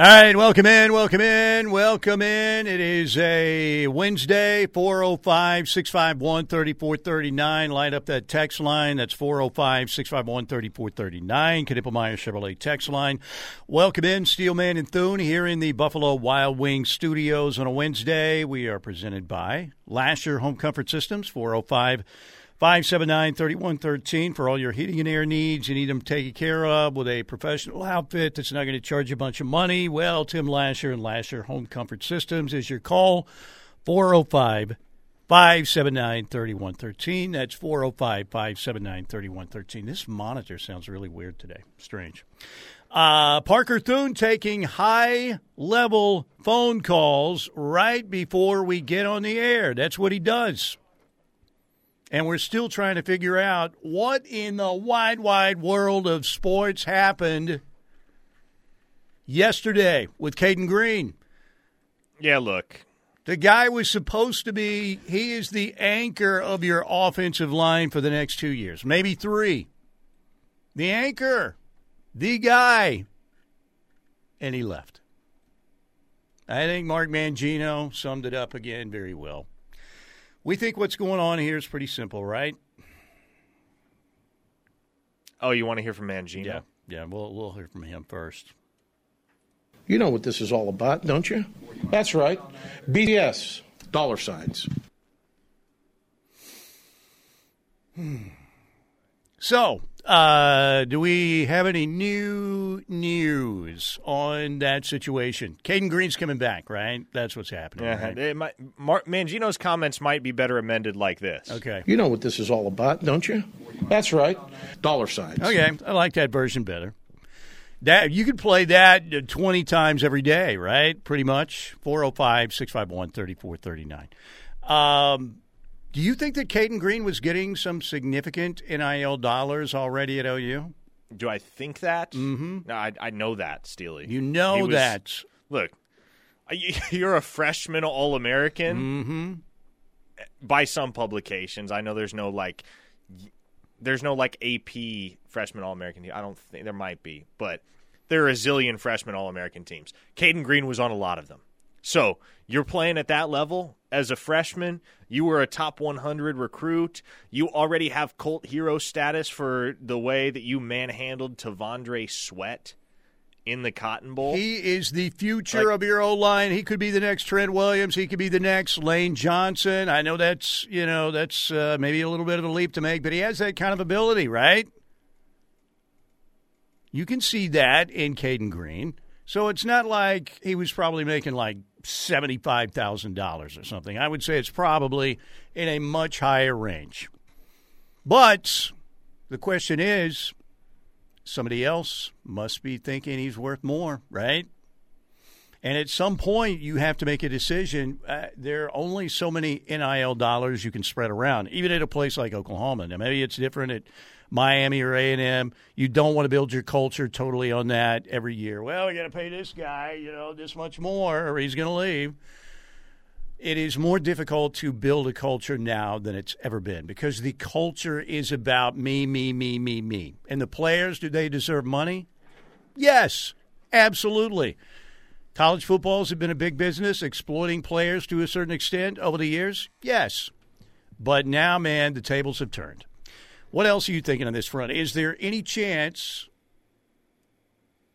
All right, welcome in, welcome in, welcome in. It is a Wednesday, 405 651 3439. Light up that text line. That's 405 651 3439. Knippelmeyer Chevrolet text line. Welcome in, Steelman and Thune here in the Buffalo Wild Wings studios on a Wednesday. We are presented by Lasher Home Comfort Systems, 405 579 3113 for all your heating and air needs. You need them taken care of with a professional outfit that's not going to charge you a bunch of money. Well, Tim Lasher and Lasher Home Comfort Systems is your call. 405 579 3113. That's 405 579 3113. This monitor sounds really weird today. Strange. Uh, Parker Thune taking high level phone calls right before we get on the air. That's what he does and we're still trying to figure out what in the wide, wide world of sports happened yesterday with Cayden Green. Yeah, look. The guy was supposed to be, he is the anchor of your offensive line for the next two years, maybe three. The anchor, the guy. And he left. I think Mark Mangino summed it up again very well. We think what's going on here is pretty simple, right? Oh, you want to hear from Mangino? Yeah, yeah. We'll we'll hear from him first. You know what this is all about, don't you? That's right. BS dollar signs. Hmm. So, uh, do we have any new news on that situation? Cayden Green's coming back, right? That's what's happening. Yeah, right? it might, Mar- Mangino's comments might be better amended like this. Okay. You know what this is all about, don't you? That's right. Dollar signs. Okay, I like that version better. That you could play that 20 times every day, right? Pretty much. 405 651 3439. Um, do you think that Cayden Green was getting some significant NIL dollars already at OU? Do I think that? Mm-hmm. No, I, I know that, Steely. You know was, that. Look, you're a freshman All American mm-hmm. by some publications. I know there's no like, there's no like AP freshman All American. Team. I don't think there might be, but there are a zillion freshman All American teams. Cayden Green was on a lot of them. So you're playing at that level as a freshman. You were a top 100 recruit. You already have cult hero status for the way that you manhandled T'Vondre Sweat in the Cotton Bowl. He is the future like, of your O line. He could be the next Trent Williams. He could be the next Lane Johnson. I know that's you know that's uh, maybe a little bit of a leap to make, but he has that kind of ability, right? You can see that in Cayden Green. So it's not like he was probably making like $75,000 or something. I would say it's probably in a much higher range. But the question is somebody else must be thinking he's worth more, right? And at some point, you have to make a decision. Uh, there are only so many NIL dollars you can spread around, even at a place like Oklahoma. Now, maybe it's different at Miami or A and M. You don't want to build your culture totally on that every year. Well, we got to pay this guy, you know, this much more, or he's going to leave. It is more difficult to build a culture now than it's ever been because the culture is about me, me, me, me, me. And the players, do they deserve money? Yes, absolutely. College footballs have been a big business, exploiting players to a certain extent over the years. Yes. But now, man, the tables have turned. What else are you thinking on this front? Is there any chance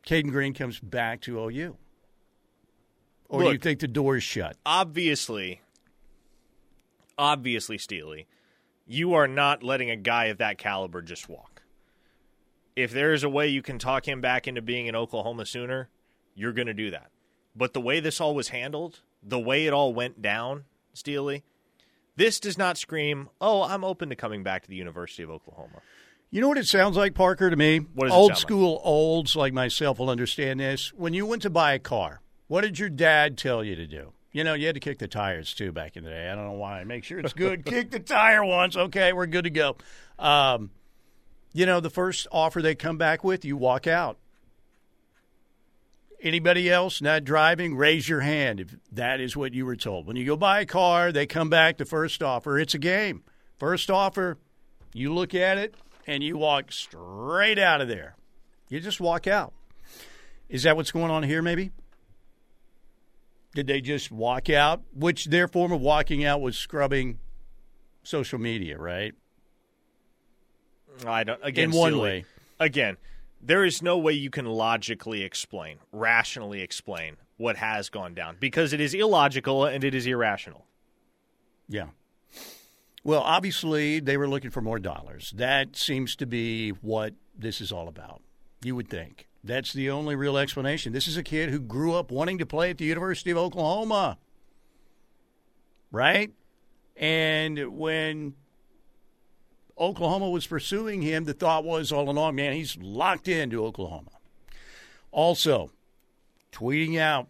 Cayden Green comes back to OU? Or Look, do you think the door is shut? Obviously, obviously, Steely, you are not letting a guy of that caliber just walk. If there is a way you can talk him back into being an Oklahoma Sooner, you're going to do that. But the way this all was handled, the way it all went down, Steely, this does not scream, "Oh, I'm open to coming back to the University of Oklahoma." You know what it sounds like, Parker, to me? What Old school like? olds like myself will understand this. When you went to buy a car, what did your dad tell you to do? You know, you had to kick the tires too back in the day. I don't know why. Make sure it's good. kick the tire once. Okay, we're good to go. Um, you know, the first offer they come back with, you walk out. Anybody else not driving, raise your hand if that is what you were told. When you go buy a car, they come back to first offer. It's a game. First offer, you look at it and you walk straight out of there. You just walk out. Is that what's going on here, maybe? Did they just walk out? Which their form of walking out was scrubbing social media, right? I don't. Again, In one silly. way. Again, there is no way you can logically explain, rationally explain what has gone down because it is illogical and it is irrational. Yeah. Well, obviously, they were looking for more dollars. That seems to be what this is all about. You would think. That's the only real explanation. This is a kid who grew up wanting to play at the University of Oklahoma. Right? And when Oklahoma was pursuing him, the thought was all along, man, he's locked into Oklahoma. Also, tweeting out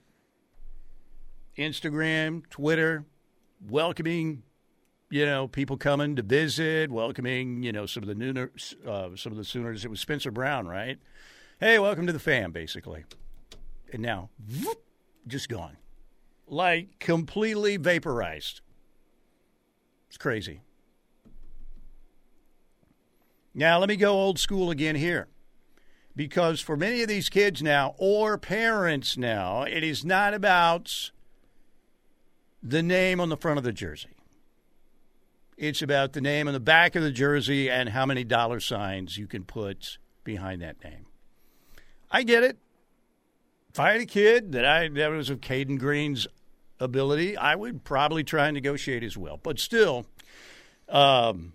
Instagram, Twitter, welcoming, you know, people coming to visit, welcoming, you know, some of the nooner, uh, some of the Sooners. It was Spencer Brown, right? Hey, welcome to the fam, basically. And now, whoop, just gone, like completely vaporized. It's crazy. Now, let me go old school again here. Because for many of these kids now, or parents now, it is not about the name on the front of the jersey. It's about the name on the back of the jersey and how many dollar signs you can put behind that name. I get it. If I had a kid that I that was of Cayden Green's ability, I would probably try and negotiate as well. But still, um,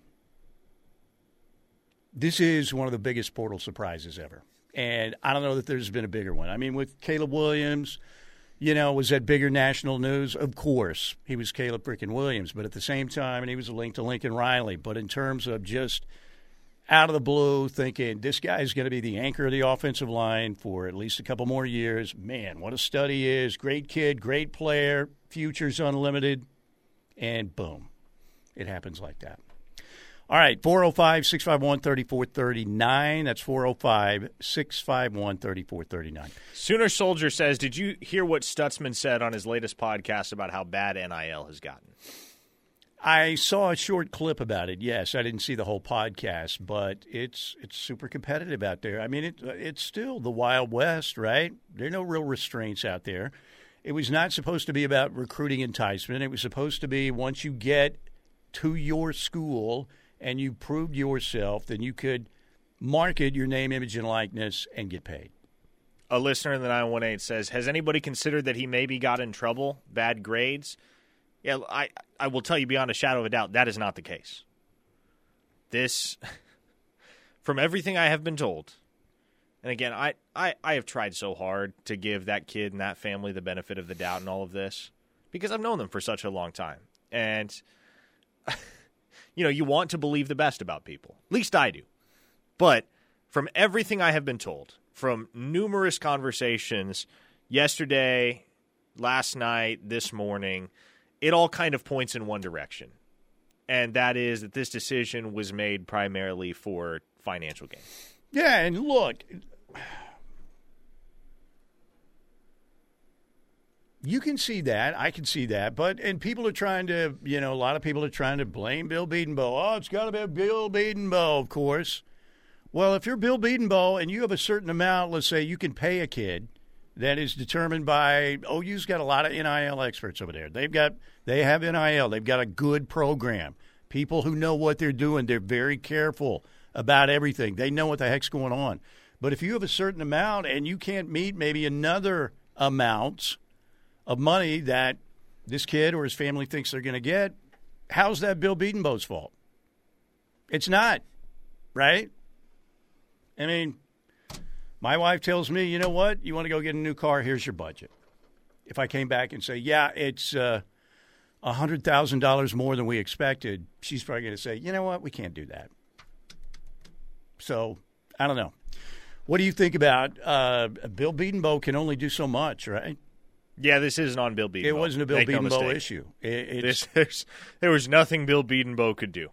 this is one of the biggest portal surprises ever. And I don't know that there's been a bigger one. I mean, with Caleb Williams, you know, was that bigger national news? Of course, he was Caleb freaking Williams, but at the same time, and he was a link to Lincoln Riley. But in terms of just out of the blue, thinking this guy is going to be the anchor of the offensive line for at least a couple more years, man, what a stud he is! Great kid, great player, future's unlimited, and boom, it happens like that. All right, 405 651 3439. That's 405 651 3439. Sooner Soldier says, "Did you hear what Stutsman said on his latest podcast about how bad NIL has gotten?" I saw a short clip about it. Yes, I didn't see the whole podcast, but it's it's super competitive out there. I mean, it it's still the Wild West, right? There are no real restraints out there. It was not supposed to be about recruiting enticement. It was supposed to be once you get to your school and you proved yourself, then you could market your name, image, and likeness and get paid. A listener in the 918 says, Has anybody considered that he maybe got in trouble, bad grades? Yeah, I, I will tell you beyond a shadow of a doubt, that is not the case. This, from everything I have been told, and again, I, I, I have tried so hard to give that kid and that family the benefit of the doubt in all of this because I've known them for such a long time. And, you know, you want to believe the best about people. At least I do. But from everything I have been told, from numerous conversations yesterday, last night, this morning, it all kind of points in one direction. And that is that this decision was made primarily for financial gain. Yeah, and look, you can see that. I can see that. But, and people are trying to, you know, a lot of people are trying to blame Bill Bedenbaugh. Oh, it's got to be Bill Bedenbaugh, of course. Well, if you're Bill Bedenbaugh and you have a certain amount, let's say you can pay a kid that is determined by oh, OU's got a lot of NIL experts over there. They've got they have NIL. They've got a good program. People who know what they're doing. They're very careful about everything. They know what the heck's going on. But if you have a certain amount and you can't meet maybe another amount of money that this kid or his family thinks they're going to get, how's that Bill Bedenbaugh's fault? It's not, right? I mean, my wife tells me, you know what? You want to go get a new car? Here's your budget. If I came back and say, yeah, it's uh, $100,000 more than we expected, she's probably going to say, you know what? We can't do that. So I don't know. What do you think about uh, Bill Bedenbaugh can only do so much, right? Yeah, this isn't on Bill Bedenbaugh. It wasn't a Bill Make no issue. It, This, there's, there was nothing Bill Bedenbaugh could do.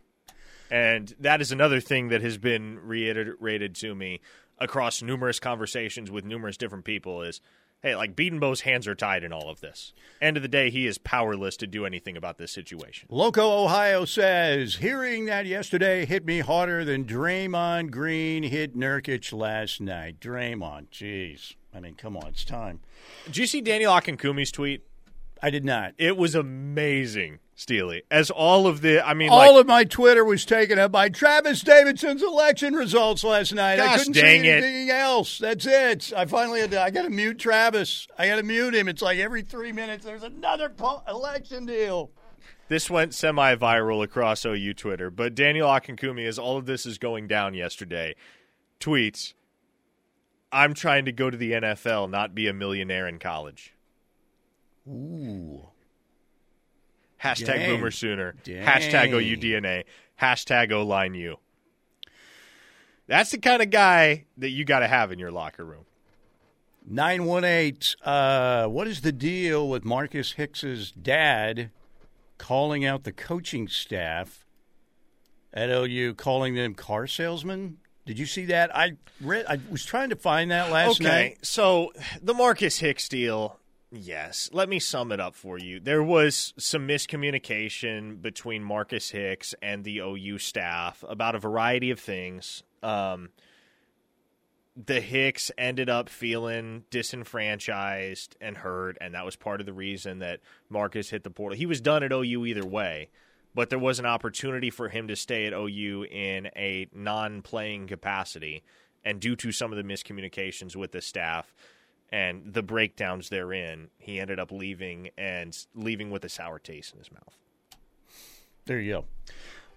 And that is another thing that has been reiterated to me across numerous conversations with numerous different people is hey, like Bedenbaugh's hands are tied in all of this. End of the day, he is powerless to do anything about this situation. Loco Ohio says, hearing that yesterday hit me harder than Draymond Green hit Nurkic last night. Draymond, jeez. I mean, come on, it's time. Did you see Daniel Akinkumi's tweet? I did not. It was amazing, Steely. As all of the, I mean, All like, of my Twitter was taken up by Travis Davidson's election results last night. I couldn't dang see it. anything else. That's it. I finally had to, I got to mute Travis. I got to mute him. It's like every three minutes there's another po- election deal. this went semi-viral across OU Twitter. But Daniel Akinkumi, as all of this is going down yesterday, tweets, "I'm trying to go to the NFL, not be a millionaire in college." Ooh. Hashtag Dang. Boomer Sooner. Dang. Hashtag OUDNA. Hashtag O Line U. That's the kind of guy that you got to have in your locker room. 918. Uh, what is the deal with Marcus Hicks's dad calling out the coaching staff at OU, calling them car salesmen? Did you see that? I read. I was trying to find that last okay, night. Okay, so the Marcus Hicks deal, yes. Let me sum it up for you. There was some miscommunication between Marcus Hicks and the OU staff about a variety of things. Um, the Hicks ended up feeling disenfranchised and hurt, and that was part of the reason that Marcus hit the portal. He was done at OU either way, but there was an opportunity for him to stay at OU in a non playing capacity. And due to some of the miscommunications with the staff and the breakdowns therein, he ended up leaving and leaving with a sour taste in his mouth. There you go.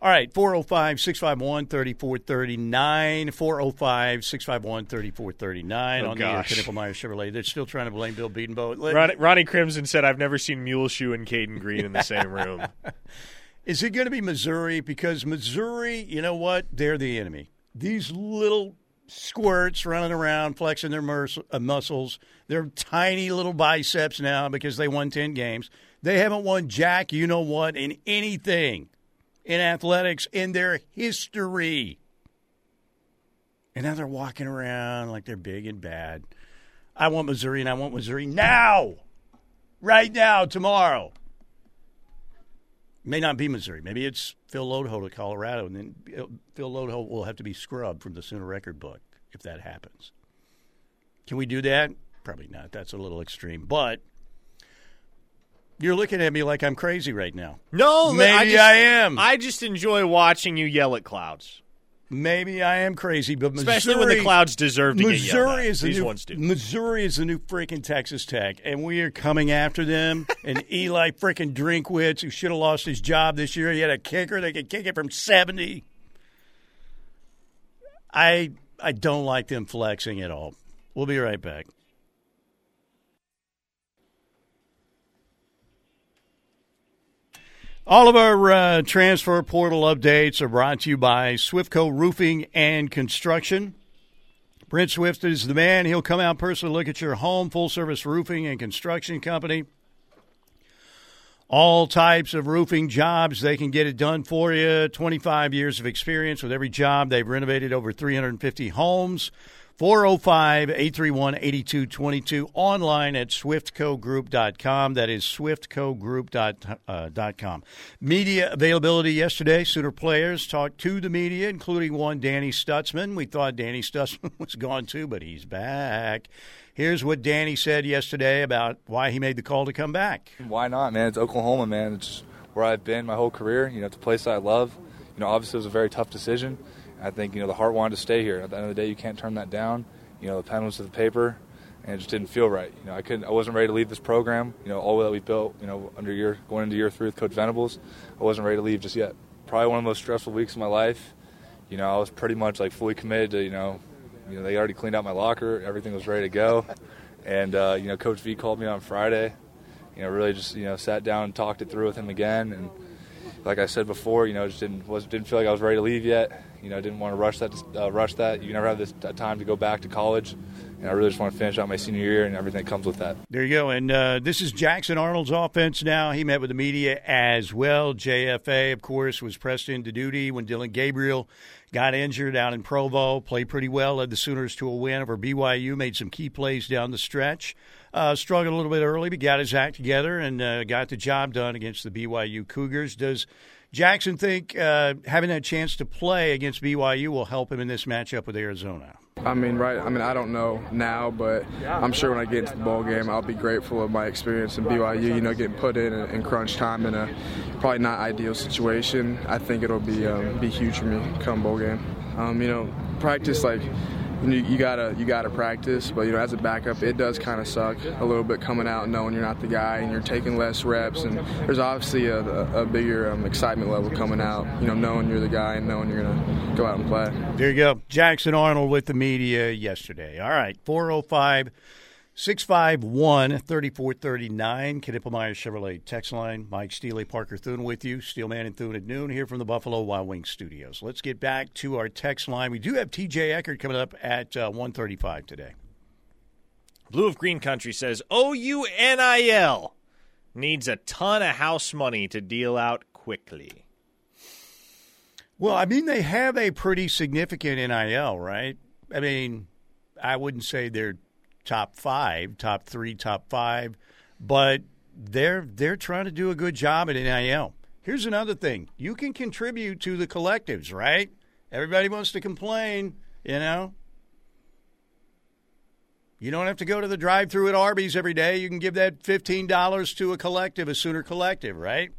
All right, 405 651 3439. 405 651 3439 Oh, on the. Knippelmeyer Chevrolet. They're still trying to blame Bill Bedenbaugh. Ronnie, Ronnie Crimson said, I've never seen Muleshoe and Cayden Green in the same room. Is it going to be Missouri? Because Missouri, you know what? They're the enemy. These little squirts running around, flexing their mus- uh, muscles, their tiny little biceps now because they won 10 games. They haven't won jack, you know what, in anything in athletics in their history. And now they're walking around like they're big and bad. I want Missouri, and I want Missouri now. Right now, tomorrow. May not be Missouri. Maybe it's Phil Lodeho to Colorado, and then Phil Lodeho will have to be scrubbed from the Sooner record book if that happens. Can we do that? Probably not. That's a little extreme. But you're looking at me like I'm crazy right now. No, Maybe I, just, I am. I just enjoy watching you yell at clouds, Maybe I am crazy, but Missouri, especially when the clouds deserve to get yelled Missouri is the These new ones do. Missouri is the new freaking Texas Tech, and we are coming after them. and Eli freaking Drinkwitz, who should have lost his job this year, he had a kicker that could kick it from seventy. I I don't like them flexing at all. We'll be right back. All of our uh, transfer portal updates are brought to you by Swiftco Roofing and Construction. Brent Swift is the man. He'll come out personally look at your home, full service roofing and construction company. All types of roofing jobs, they can get it done for you. 25 years of experience with every job. They've renovated over 350 homes. 405 831 8222. Online at swiftcogroup.com. That is swiftcogroup.com. Uh, media availability yesterday. Sooner players talked to the media, including one Danny Stutsman. We thought Danny Stutsman was gone too, but he's back. Here's what Danny said yesterday about why he made the call to come back. Why not, man? It's Oklahoma, man. It's where I've been my whole career. You know, it's a place I love. You know, obviously it was a very tough decision. I think you know the heart wanted to stay here. At the end of the day, you can't turn that down. You know, the pen was to the paper, and it just didn't feel right. You know, I couldn't. I wasn't ready to leave this program. You know, all that we built. You know, under year going into year three with Coach Venables, I wasn't ready to leave just yet. Probably one of the most stressful weeks of my life. You know, I was pretty much like fully committed to you know, you know they already cleaned out my locker. Everything was ready to go, and uh, you know, Coach V called me on Friday. You know, really just you know sat down and talked it through with him again, and like I said before, you know, just didn't was didn't feel like I was ready to leave yet. You know, I didn't want to rush that. Uh, rush that. You never have this time to go back to college, and I really just want to finish out my senior year and everything that comes with that. There you go. And uh, this is Jackson Arnold's offense now. He met with the media as well. JFA, of course, was pressed into duty when Dillon Gabriel got injured out in Provo. Played pretty well, led the Sooners to a win over BYU, made some key plays down the stretch. Uh, struggled a little bit early, but got his act together and uh, got the job done against the BYU Cougars. Does Jackson think uh, having a chance to play against BYU will help him in this matchup with Arizona. I mean, right. I mean, I don't know now, but I'm sure when I get into the bowl game, I'll be grateful of my experience in BYU. You know, getting put in in crunch time in a probably not ideal situation. I think it'll be um, be huge for me come bowl game. Um, you know, practice like you, you, gotta you gotta practice, but you know as a backup, it does kind of suck a little bit coming out knowing you're not the guy and you're taking less reps, and there's obviously a, a, bigger um, excitement level coming out. You know, knowing you're the guy and knowing you're gonna go out and play. There you go, Jackson Arnold with the media yesterday. All right, four oh five. 651 3439, Knippelmeyer Chevrolet text line. Mike Steely, Parker Thune with you. Steelman and Thune at noon here from the Buffalo Wild Wings studios. Let's get back to our text line. We do have TJ Eckert coming up at uh, 135 today. Blue of Green Country says OUNIL needs a ton of house money to deal out quickly. Well, I mean, they have a pretty significant NIL, right? I mean, I wouldn't say they're top five, top three, top five, but they're they're trying to do a good job at NIL. Here's another thing: you can contribute to the collectives, right? Everybody wants to complain, you know. You don't have to go to the drive-through at Arby's every day. You can give that fifteen dollars to a collective, a Sooner collective, right?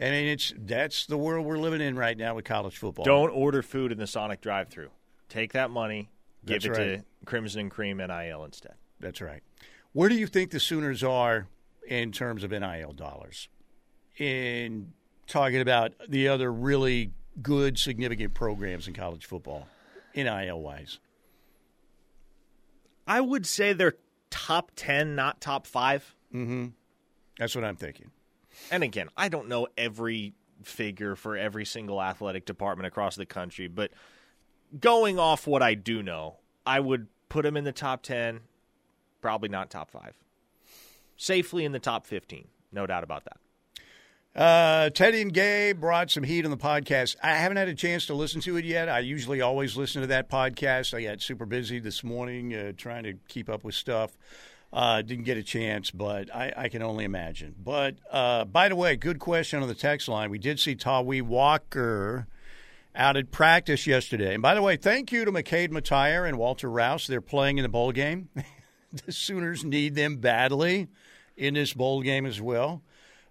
I mean, it's that's the world we're living in right now with college football. Don't order food in the Sonic drive-through. Take that money, give That's it right. to Crimson and Cream NIL instead. That's right. Where do you think the Sooners are in terms of NIL dollars? In talking about the other really good, significant programs in college football, NIL wise. I would say they're top 10, not top 5. Mm-hmm. That's what I'm thinking. And again, I don't know every figure for every single athletic department across the country, but going off what I do know, I would put him in the top 10, probably not top 5. Safely in the top 15, no doubt about that. Uh, Teddy and Gabe brought some heat on the podcast. I haven't had a chance to listen to it yet. I usually always listen to that podcast. I got super busy this morning uh, trying to keep up with stuff. Uh, didn't get a chance, but I, I can only imagine. But uh, by the way, good question on the text line. We did see Tawee Walker out at practice yesterday. And by the way, thank you to McKade Mettauer and Walter Rouse. They're playing in the bowl game. the Sooners need them badly in this bowl game as well.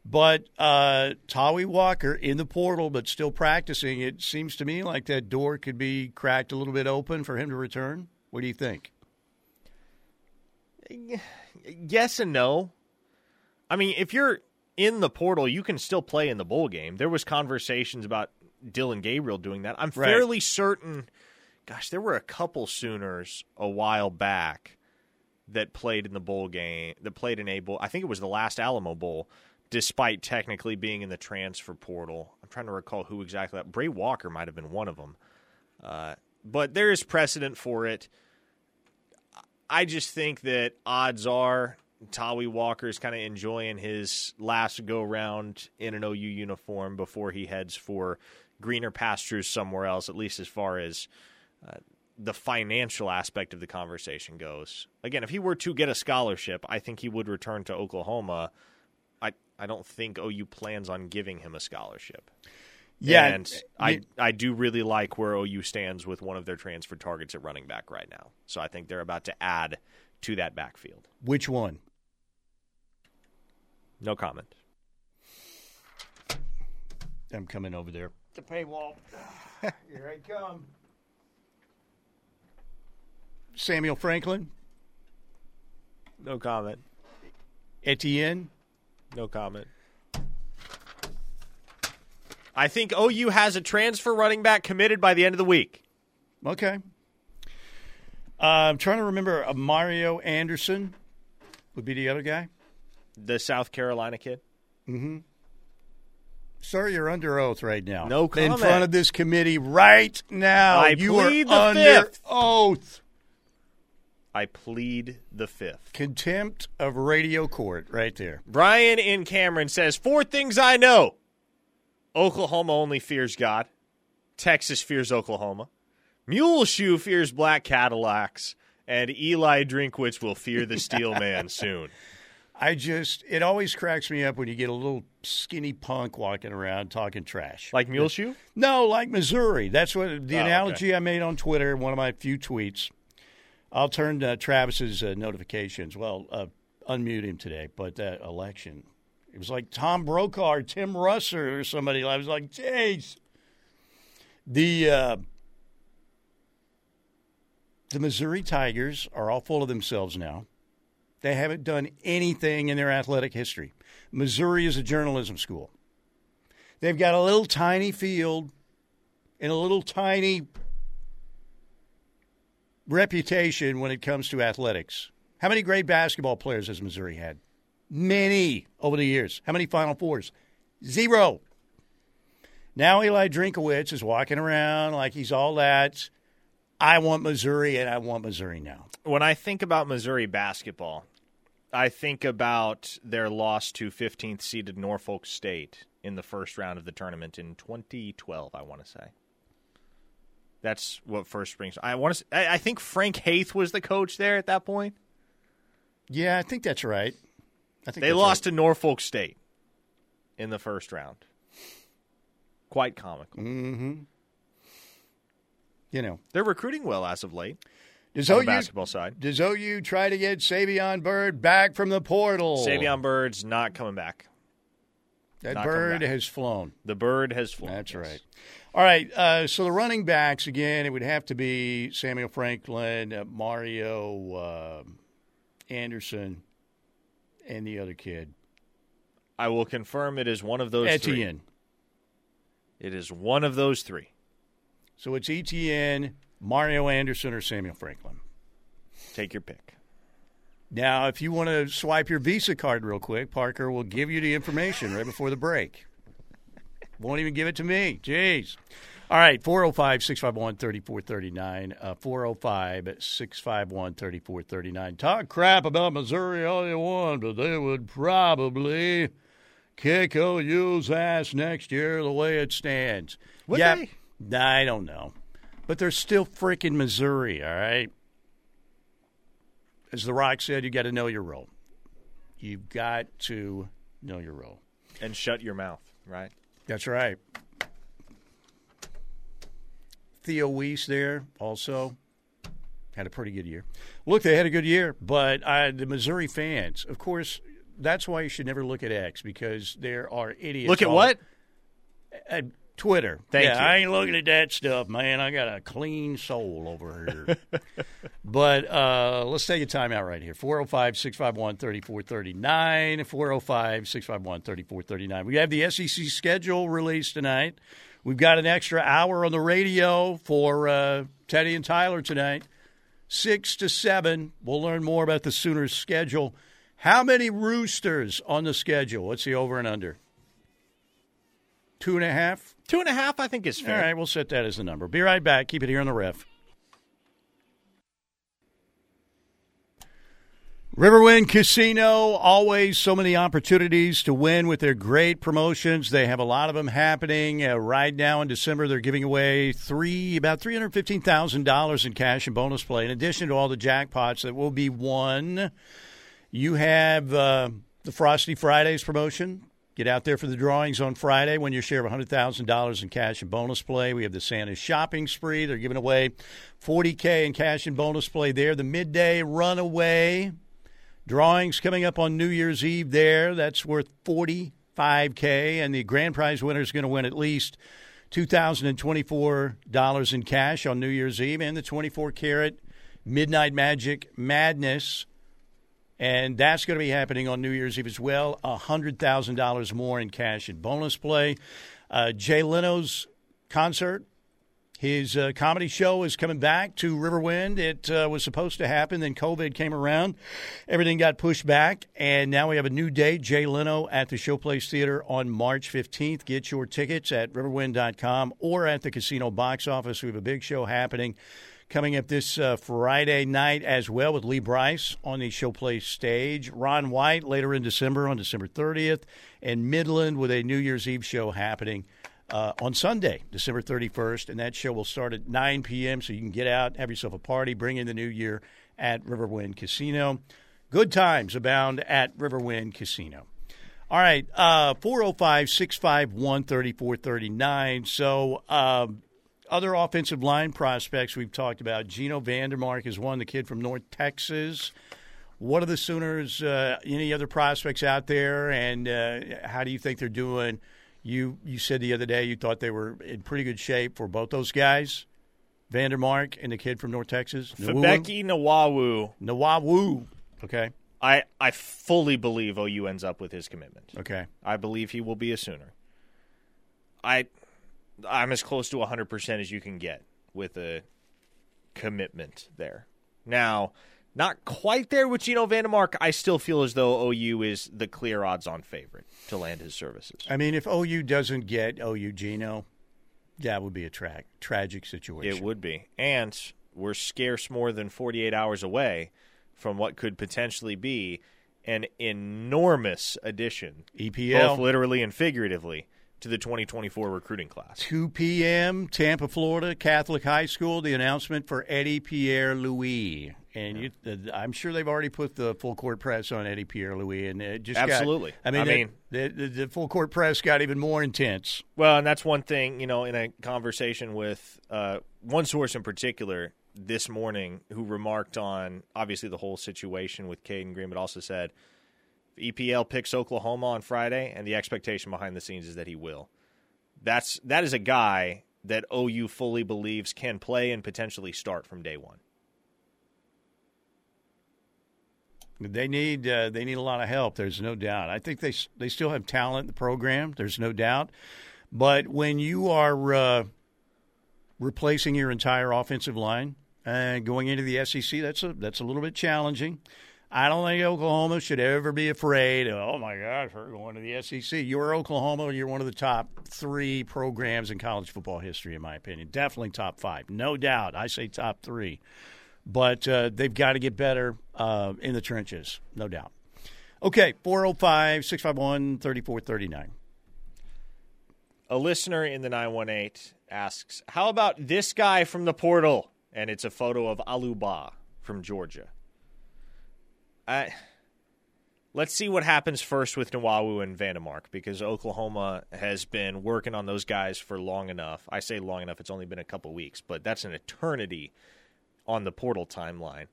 But uh, Tawee Walker in the portal, but still practicing. It seems to me like that door could be cracked a little bit open for him to return. What do you think? Yes and no. I mean, if you're in the portal, you can still play in the bowl game. There was conversations about Dillon Gabriel doing that. I'm Right. fairly certain. Gosh, there were a couple Sooners a while back that played in the bowl game. That played in a bowl. I think it was the last Alamo Bowl, despite technically being in the transfer portal. I'm trying to recall who exactly. That Bray Walker might have been one of them. Uh, but there is precedent for it. I just think that odds are Tawee Walker is kind of enjoying his last go round in an OU uniform before he heads for greener pastures somewhere else, at least as far as uh, the financial aspect of the conversation goes. Again, if he were to get a scholarship, I think he would return to Oklahoma. I, I don't think OU plans on giving him a scholarship. Yeah, and I, I do really like where OU stands with one of their transfer targets at running back right now. So I think they're about to add to that backfield. which one? No comment. I'm coming over there. The paywall. Here I come. Samuel Franklin, No comment. Etienne. No comment. I think OU has a transfer running back committed by the end of the week. Okay. Uh, I'm trying to remember. Uh, Mario Anderson would be the other guy. The South Carolina kid. Mm-hmm. Sir, you're under oath right now. No comment. In front of this committee right now. I you plead are the under fifth. oath. I plead the fifth. Contempt of radio court right there. Brian in Cameron says four things I know. Oklahoma only fears God. Texas fears Oklahoma. Muleshoe fears black Cadillacs. And Eli Drinkwitz will fear the steel man soon. I just it always cracks me up when you get a little skinny punk walking around talking trash. Like Muleshoe? No, like Missouri. That's what the Oh, analogy I made on Twitter, one of my few tweets. I'll turn uh, Travis's uh, notifications. Well, uh, unmute him today, but that election, it was like Tom Brokaw or Tim Russert or somebody. I was like, jeez. The uh, the Missouri Tigers are all full of themselves now. They haven't done anything in their athletic history. Missouri is a journalism school. They've got a little tiny field and a little tiny reputation when it comes to athletics. How many great basketball players has Missouri had? Many over the years. How many Final Fours? Zero. Now Eli Drinkwitz is walking around like he's all that. I want Missouri, and I want Missouri now. When I think about Missouri basketball, I think about their loss to 15th seeded Norfolk State in the first round of the tournament in 2012. I want to say. That's what first springs. I want to. I, I think Frank Haith was the coach there at that point. Yeah, I think that's right. I think They lost right. to Norfolk State in the first round. Quite comical. Mm-hmm. You know, They're recruiting well as of late does on OU basketball side. does OU try to get Savion Bird back from the portal? Savion Bird's not coming back. that not bird has flown. The bird has flown. That's yes. right. All right. Uh, so the running backs again, it would have to be Samuel Franklin, uh, Mario uh, Anderson, and the other kid I will confirm it is one of those three. Etienne. It is one of those three. So it's Etienne, Mario Anderson, or Samuel Franklin. Take your pick. Now, if you want to swipe your Visa card real quick, Parker will give you the information right before the break. Won't even give it to me. Jeez. All right, 405 651 3439. Uh, 405 651 3439. Talk crap about Missouri all you want, but they would probably kick OU's ass next year the way it stands. Would yeah, they? I don't know. But they're still freaking Missouri, all right? As The Rock said, you got to know your role. You've got to know your role. And shut your mouth, right? That's right. Theo Wease there also had a pretty good year. Look, they had a good year, but uh, the Missouri fans, of course, that's why you should never look at X because there are idiots. Look at all- what? Uh, Twitter. Thank yeah, you. I ain't looking at that stuff, man. I got a clean soul over here. but uh, let's take a time out right here. 405 651 3439. 405 651 3439. We have the SEC schedule released tonight. We've got an extra hour on the radio for uh, Teddy and Tyler tonight. 6 to 7. We'll learn more about the Sooners' schedule. How many roosters on the schedule? What's the over and under? Two and a half? Two and a half, I think, is fair. All right, we'll set that as the number. Be right back. Keep it here on the ref. Riverwind Casino, always so many opportunities to win with their great promotions. They have a lot of them happening uh, right now in December. They're giving away three about three hundred fifteen thousand dollars in cash and bonus play, in addition to all the jackpots that will be won. You have uh, the Frosty Fridays promotion. Get out there for the drawings on Friday when you share of $100,000 in cash and bonus play. We have the Santa shopping spree. They're giving away 40K in cash and bonus play there. The midday runaway drawings coming up on New Year's Eve there. That's worth 45K. And the grand prize winner is going to win at least $2,024 in cash on New Year's Eve and the 24 karat Midnight Magic Madness and that's going to be happening on New Year's Eve as well. $100,000 more in cash and bonus play. Uh, Jay Leno's concert, his uh, comedy show is coming back to Riverwind. It uh, was supposed to happen, then COVID came around. Everything got pushed back, and now we have a new date. Jay Leno at the Showplace Theater on March 15th. Get your tickets at riverwind.com or at the casino box office. We have a big show happening coming up this uh, Friday night as well with Lee Brice on the Showplace stage. Ron White later in December on December 30th, and Midland with a New Year's Eve show happening uh, on Sunday, December 31st. And that show will start at 9 p.m. so you can get out, have yourself a party, bring in the new year at Riverwind Casino. Good times abound at Riverwind Casino. All right, uh, 405 651 3439. So, um, other offensive line prospects we've talked about. Geno VanDeMark is one, the kid from North Texas. What are the Sooners? Uh, any other prospects out there, and uh, how do you think they're doing? You you said the other day you thought they were in pretty good shape for both those guys, VanDeMark and the kid from North Texas, Febechi Nwaiwu. Nwaiwu. Okay. I I fully believe OU ends up with his commitment. Okay. I believe he will be a Sooner. I I'm as close to 100% as you can get with a commitment there. Now, not quite there with Geno VanDeMark. I still feel as though OU is the clear odds on favorite to land his services. I mean, if OU doesn't get OU Geno, that would be a tra- tragic situation. It would be. And we're scarce more than 48 hours away from what could potentially be an enormous addition, EPL. both literally and figuratively, to the 2024 recruiting class. 2 p.m., Tampa, Florida, Catholic High School, the announcement for Eddie Pierre Louis. And you, uh, I'm sure they've already put the full court press on Eddie Pierre Louis, and it just got- Absolutely. I mean, I the- mean- the, the, the full court press got even more intense. Well, and that's one thing, you know, in a conversation with uh, one source in particular this morning who remarked on obviously the whole situation with Cayden Green, but also said EPL picks Oklahoma on Friday, and the expectation behind the scenes is that he will. That's that is a guy that OU fully believes can play and potentially start from day one. They need uh, they need a lot of help. There's no doubt. I think they they still have talent in the program. There's no doubt. But when you are uh, replacing your entire offensive line and going into the SEC, that's a that's a little bit challenging. I don't think Oklahoma should ever be afraid. Oh my gosh, we're going to the SEC. You're Oklahoma. You're one of the top three programs in college football history, in my opinion. Definitely top five, no doubt. I say top three but uh, they've got to get better uh, in the trenches, no doubt. Okay, 405 651 3439. A listener in the 918 asks, How about this guy from the portal? And it's a photo of Aluba from Georgia. I, let's see what happens first with Nwaiwu and VanDeMark because Oklahoma has been working on those guys for long enough. I say long enough, it's only been a couple weeks, but that's an eternity on the portal timeline.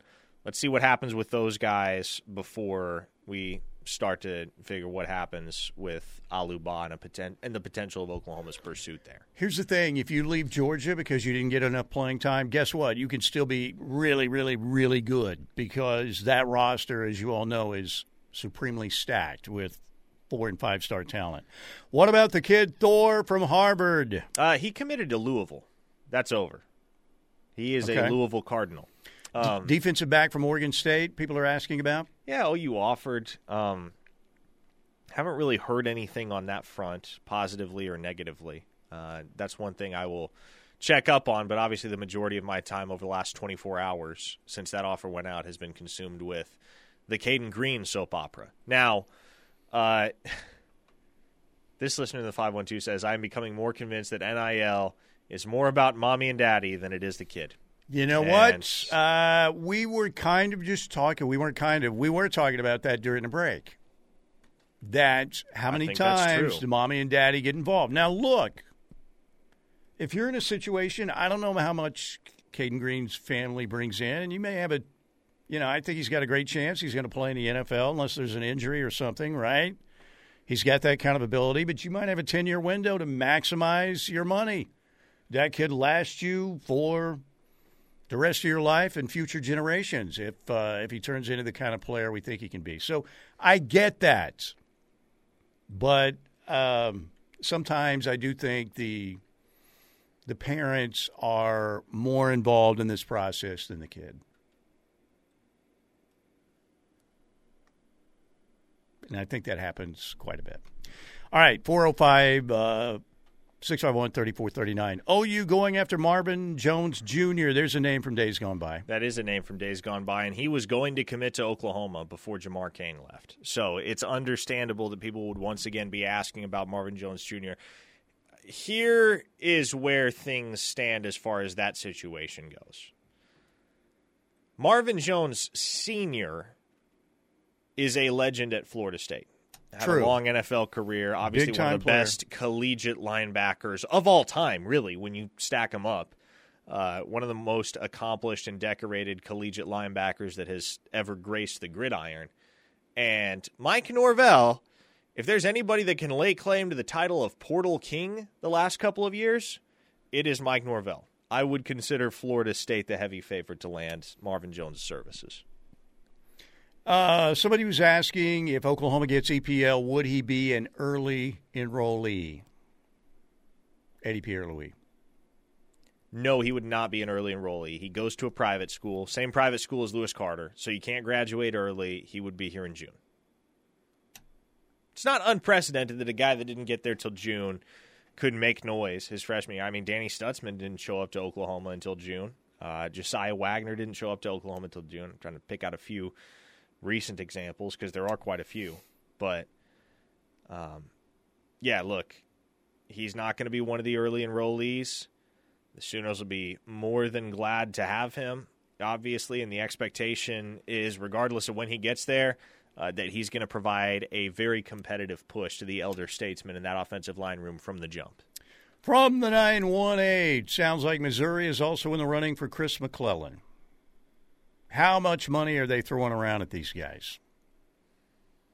Let's see what happens with those guys before we start to figure what happens with Aluba and, a poten- and the potential of Oklahoma's pursuit there. Here's the thing if you leave Georgia because you didn't get enough playing time, guess what? You can still be really, really, really good because that roster, as you all know, is supremely stacked with four and five star talent. What about the kid Thor from Harvard? Uh, he committed to Louisville. That's over. He is Okay. a Louisville Cardinal. Um, Defensive back from Oregon State, people are asking about. Yeah, OU offered. Um, haven't really heard anything on that front, positively or negatively. Uh, that's one thing I will check up on. But obviously, the majority of my time over the last 24 hours since that offer went out has been consumed with the Cayden Green soap opera. Now, uh, this listener to the 512 says, I am becoming more convinced that NIL is more about mommy and daddy than it is the kid. You know And- what? Uh, we were kind of just talking. We weren't kind of. We were talking about that during the break. That how many times do mommy and daddy get involved? Now, look, if you're in a situation, I don't know how much Cayden Green's family brings in, and you may have a, you know, I think he's got a great chance. He's going to play in the NFL unless there's an injury or something, right? He's got that kind of ability, but you might have a 10 year window to maximize your money. That could last you for the rest of your life and future generations if uh, if he turns into the kind of player we think he can be. So I get that, but um, sometimes I do think the the parents are more involved in this process than the kid. And I think that happens quite a bit. All right, 405 uh, 651 3439. OU going after Marvin Jones Jr. There's a name from days gone by. That is a name from days gone by, and he was going to commit to Oklahoma before Jamar Cain left. So it's understandable that people would once again be asking about Marvin Jones Jr. Here is where things stand as far as that situation goes. Marvin Jones Sr. is a legend at Florida State. Had True. a long NFL career. Obviously, one of the player. best collegiate linebackers of all time, really, when you stack them up. Uh, one of the most accomplished and decorated collegiate linebackers that has ever graced the gridiron. And Mike Norvell, if there's anybody that can lay claim to the title of Portal King the last couple of years, it is Mike Norvell. I would consider Florida State the heavy favorite to land Marvin Jones' services. Uh, somebody was asking if Oklahoma gets EPL, would he be an early enrollee? Eddie Pierre Louis. No, he would not be an early enrollee. He goes to a private school, same private school as Lewis Carter, so you can't graduate early. He would be here in June. It's not unprecedented that a guy that didn't get there till June could make noise his freshman year. I mean, Danny Stutsman didn't show up to Oklahoma until June. Uh, Josiah Wagner didn't show up to Oklahoma until June. I'm trying to pick out a few recent examples because there are quite a few. But, um, yeah, look, he's not going to be one of the early enrollees. The Sooners will be more than glad to have him, obviously, and the expectation is, regardless of when he gets there, uh, that he's going to provide a very competitive push to the elder statesman in that offensive line room from the jump. From the 918, sounds like Missouri is also in the running for Chris McClellan. How much money are they throwing around at these guys?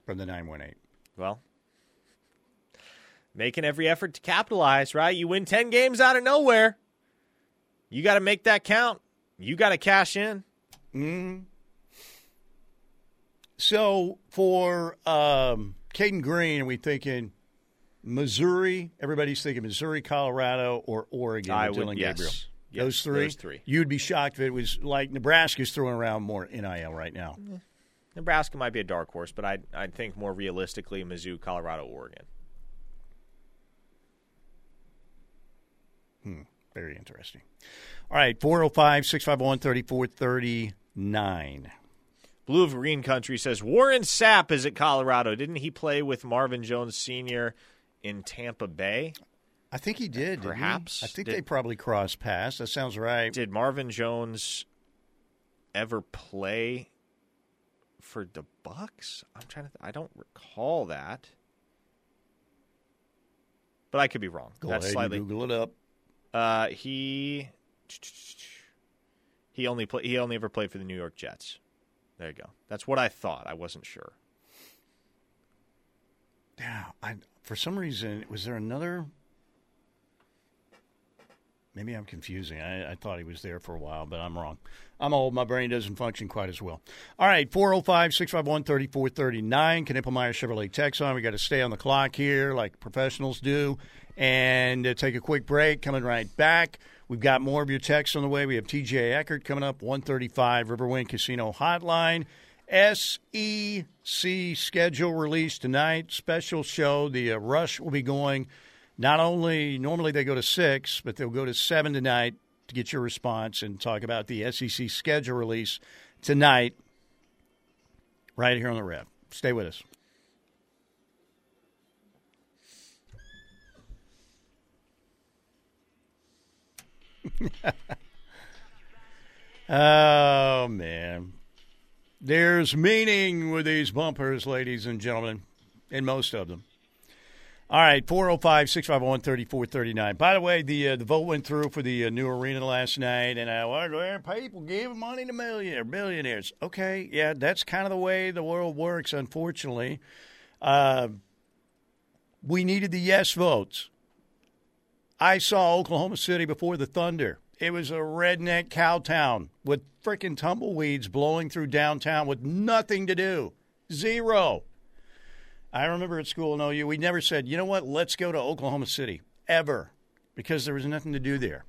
From the 918. Well, making every effort to capitalize, right? You win 10 games out of nowhere. You got to make that count. You got to cash in. So for um, Cayden Green, are we thinking Missouri? Everybody's thinking Missouri, Colorado, or Oregon. I would- Dillon yes. Gabriel. Those three. those three. You'd be shocked if it was like Nebraska's throwing around more NIL right now. Nebraska might be a dark horse, but I'd, I'd think more realistically Mizzou, Colorado, Oregon. Hmm. Very interesting. All right, 405 651 3439. Blue of Green Country says Warren Sapp is at Colorado. Didn't he play with Marvin Jones Sr. in Tampa Bay? I think he did. didn't he? Perhaps. I think Did- they probably crossed paths. That sounds right. Did Marvin Jones ever play for the Bucs? I'm trying to. Th- I don't recall that, but I could be wrong. Go That's ahead slightly. and Google it up. Uh, he he only play, he only ever played for the New York Jets. There you go. That's what I thought. I wasn't sure. Yeah, I for some reason was there another? Maybe I'm confusing. I, I thought he was there for a while, but I'm wrong. I'm old. My brain doesn't function quite as well. All right, 405 651 3439. Knippelmeyer Chevrolet Texon. We got to stay on the clock here like professionals do and uh, take a quick break. Coming right back. We've got more of your texts on the way. We have TJ Eckert coming up, 135 Riverwind Casino Hotline. SEC schedule released tonight. Special show. The uh, Rush will be going. Not only normally they go to six, but they'll go to seven tonight to get your response and talk about the SEC schedule release tonight. Right here on the rep. Stay with us. oh man. There's meaning with these bumpers, ladies and gentlemen, in most of them. All right, 405 651 3439. By the way, the uh, the vote went through for the uh, new arena last night, and I wonder people give money to millionaires, billionaires. Okay, yeah, that's kind of the way the world works, unfortunately. Uh, we needed the yes votes. I saw Oklahoma City before the Thunder. It was a redneck cow town with freaking tumbleweeds blowing through downtown with nothing to do. Zero. I remember at school in OU, we never said, you know what, let's go to Oklahoma City, ever, because there was nothing to do there.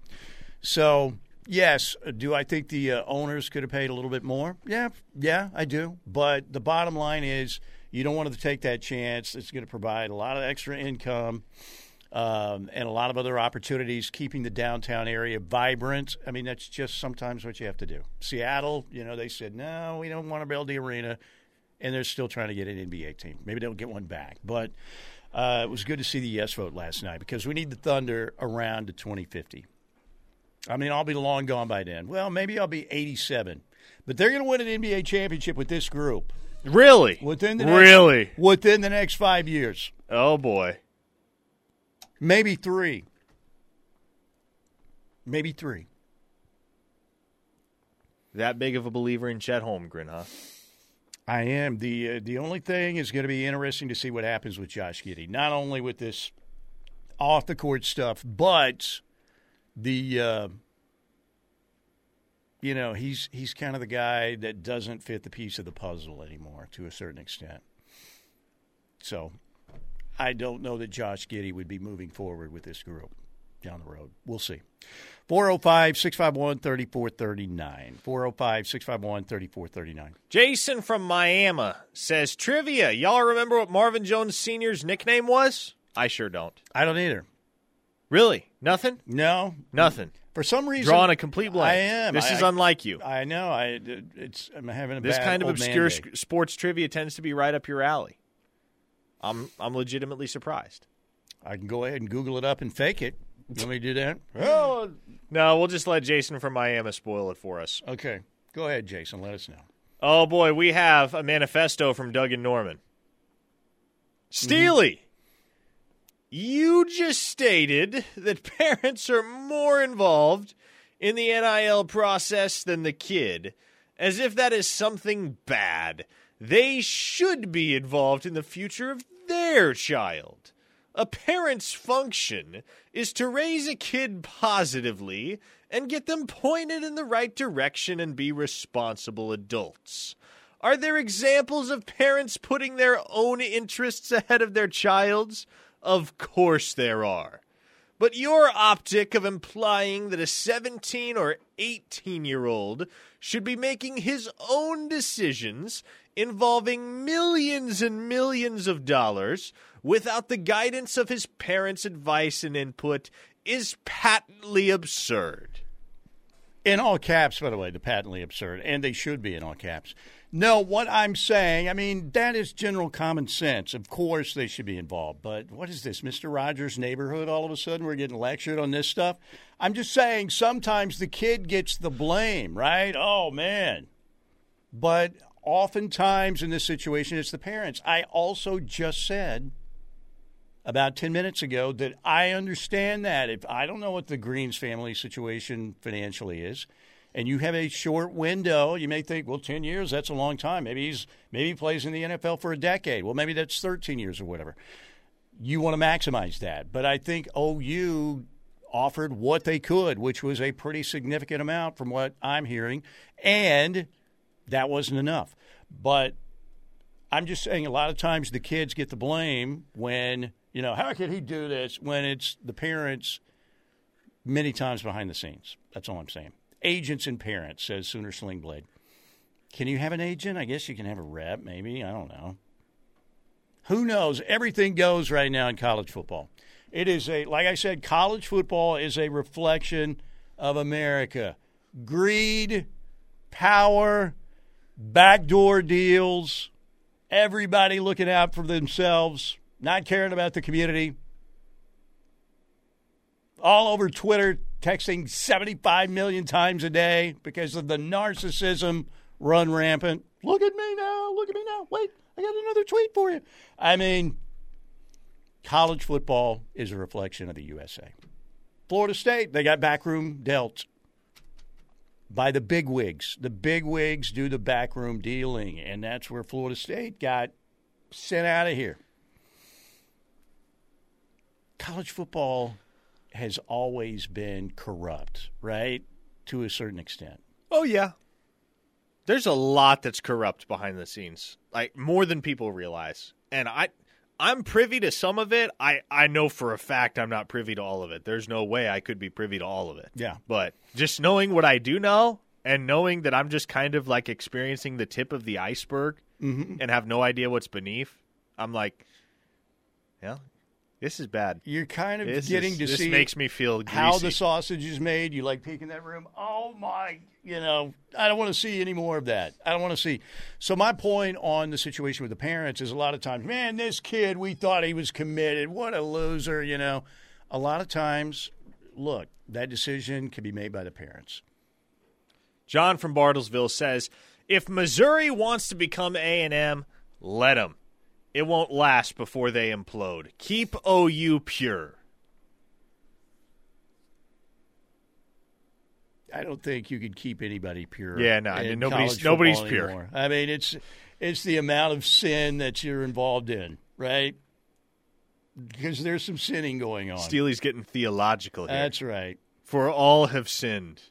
So, yes, do I think the uh, owners could have paid a little bit more? Yeah, yeah, I do. But the bottom line is, you don't want to take that chance. It's going to provide a lot of extra income um, and a lot of other opportunities, keeping the downtown area vibrant. I mean, that's just sometimes what you have to do. Seattle, you know, they said, no, we don't want to build the arena and they're still trying to get an NBA team. Maybe they'll get one back. But uh, it was good to see the yes vote last night because we need the Thunder around to 2050. I mean, I'll be long gone by then. Well, maybe I'll be 87. But they're going to win an NBA championship with this group Really? within the next, really? within the next five years, Oh boy. maybe three, maybe three. That big of a believer in Chet Holmgren, huh? I am the uh, the only thing is going to be interesting to see what happens with Josh Giddey. Not only with this off the court stuff, but the uh, you know he's he's kind of the guy that doesn't fit the piece of the puzzle anymore to a certain extent. So I don't know that Josh Giddey would be moving forward with this group down the road. We'll see. 405 651 3439. 405 651 3439. Jason from Miami says trivia. Y'all remember what Marvin Jones Sr.'s nickname was? I sure don't. I don't either. Really? Nothing? No, Nothing. For some reason, Drawing a complete blank. I am. This I- is unlike you. I know. I it's I'm having a bad day. This kind of obscure sc- sports trivia tends to be right up your alley. I'm I'm legitimately surprised. I can go ahead and Google it up and fake it. Let me do that. Oh, No, we'll just let Jason from Miami spoil it for us. okay. Go ahead, Jason. Let us know. Oh boy, we have a manifesto from Doug and Norman. Steely, you just stated that parents are more involved in the NIL process than the kid, as if that is something bad. They should be involved in the future of their child. A parent's function is to raise a kid positively and get them pointed in the right direction and be responsible adults. Are there examples of parents putting their own interests ahead of their child's? Of course there are. But your optic of implying that a 17 or 18 year old should be making his own decisions involving millions and millions of dollars without the guidance of his parents' advice and input is patently absurd. In all caps, by the way, the patently absurd, and they should be in all caps. No, what I'm saying, I mean, that is general common sense. Of course, they should be involved. But what is this, Mr. Rogers' neighborhood? All of a sudden, we're getting lectured on this stuff. I'm just saying, sometimes the kid gets the blame, right? Oh, man. But oftentimes in this situation, it's the parents. I also just said about 10 minutes ago that I understand that. If I don't know what the Greens family situation financially is, and you have a short window, you may think, well, 10 years, that's a long time. Maybe he's maybe he plays in the NFL for a decade. Well, maybe that's 13 years or whatever. You want to maximize that. But I think OU offered what they could, which was a pretty significant amount from what I'm hearing, and that wasn't enough. But I'm just saying a lot of times the kids get the blame when, you know, how could he do this when it's the parents many times behind the scenes. That's all I'm saying. Agents and parents, says Sooner Slingblade. Can you have an agent? I guess you can have a rep, maybe. I don't know. Who knows? Everything goes right now in college football. It is a, like I said, college football is a reflection of America. Greed, power, backdoor deals, everybody looking out for themselves, not caring about the community. All over Twitter, texting 75 million times a day because of the narcissism run rampant. Look at me now. Look at me now. Wait, I got another tweet for you. I mean, college football is a reflection of the USA. Florida State, they got backroom dealt by the big wigs. The big wigs do the backroom dealing, and that's where Florida State got sent out of here. College football has always been corrupt, right? To a certain extent. Oh yeah. There's a lot that's corrupt behind the scenes. Like more than people realize. And I I'm privy to some of it. I I know for a fact I'm not privy to all of it. There's no way I could be privy to all of it. Yeah. But just knowing what I do know and knowing that I'm just kind of like experiencing the tip of the iceberg Mm-hmm. and have no idea what's beneath, I'm like, yeah, this is bad. You're kind of This getting is- to this see makes me feel greasy. how the sausage is made. You like peeking that room. Oh my, you know, I don't want to see any more of that. I don't want to see. So my point on the situation with the parents is a lot of times, man, this kid, we thought he was committed. What a loser, you know. A lot of times, look, that decision can be made by the parents. John from Bartlesville says, "If Missouri wants to become A&M, let them. It won't last before they implode. Keep OU pure." I don't think you could keep anybody pure. Yeah, no, I mean, in nobody's- nobody's pure. anymore. I mean, it's it's the amount of sin that you're involved in, right? Because there's some sinning going on. Steely's getting theological here. That's right. For all have sinned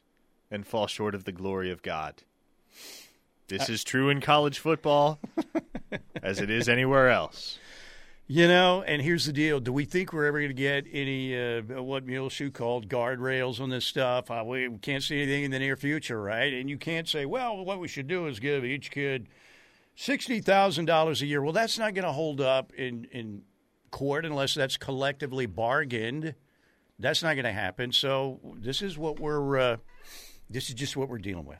and fall short of the glory of God. This is true in college football as it is anywhere else. You know, and here's the deal: Do we think we're ever going to get any uh, what Muleshoe called guardrails on this stuff? Uh, we can't see anything in the near future, right? And you can't say, well, what we should do is give each kid sixty thousand dollars a year. Well, that's not going to hold up in in court unless that's collectively bargained. That's not going to happen. So this is what we're uh, this is just what we're dealing with.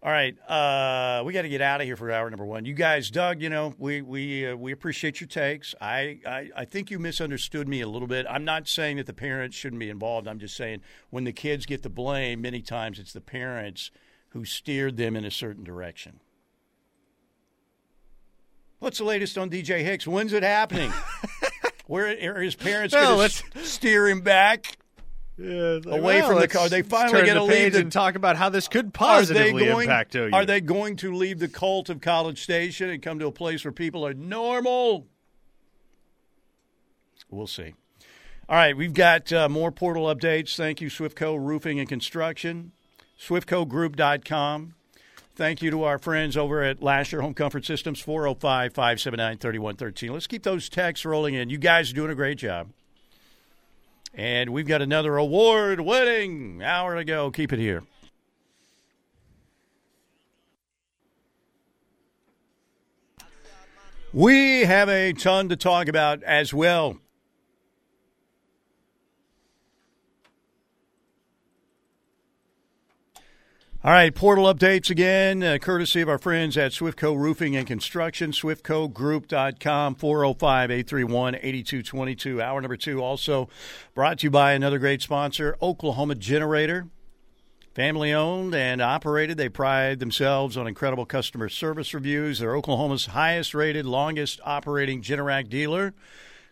All right, uh, we got to get out of here for hour number one. You guys, Doug, you know we we uh, we appreciate your takes. I, I I think you misunderstood me a little bit. I'm not saying that the parents shouldn't be involved. I'm just saying when the kids get the blame, many times it's the parents who steered them in a certain direction. What's the latest on DJ Hicks? When's it happening? Where are his parents Well, going to steer him back? Away from the car. They finally get leave page and talk about how this could positively going? impact OU. Are they going to leave the cult of College Station and come to a place where people are normal? We'll see. All right, we've got uh, more portal updates. Thank you, Swiftco Roofing and Construction, SwiftcoGroup.com. Thank you to our friends over at Lasher Home Comfort Systems, 405 579 3113. Let's keep those texts rolling in. You guys are doing a great job. And we've got another award winning hour to go. Keep it here. We have a ton to talk about as well. All right, portal updates again, uh, courtesy of our friends at Swiftco Roofing and Construction, swiftcogroup.com, 405 831 8222. Hour number two, also brought to you by another great sponsor, Oklahoma Generator. Family owned and operated, they pride themselves on incredible customer service reviews. They're Oklahoma's highest rated, longest operating Generac dealer.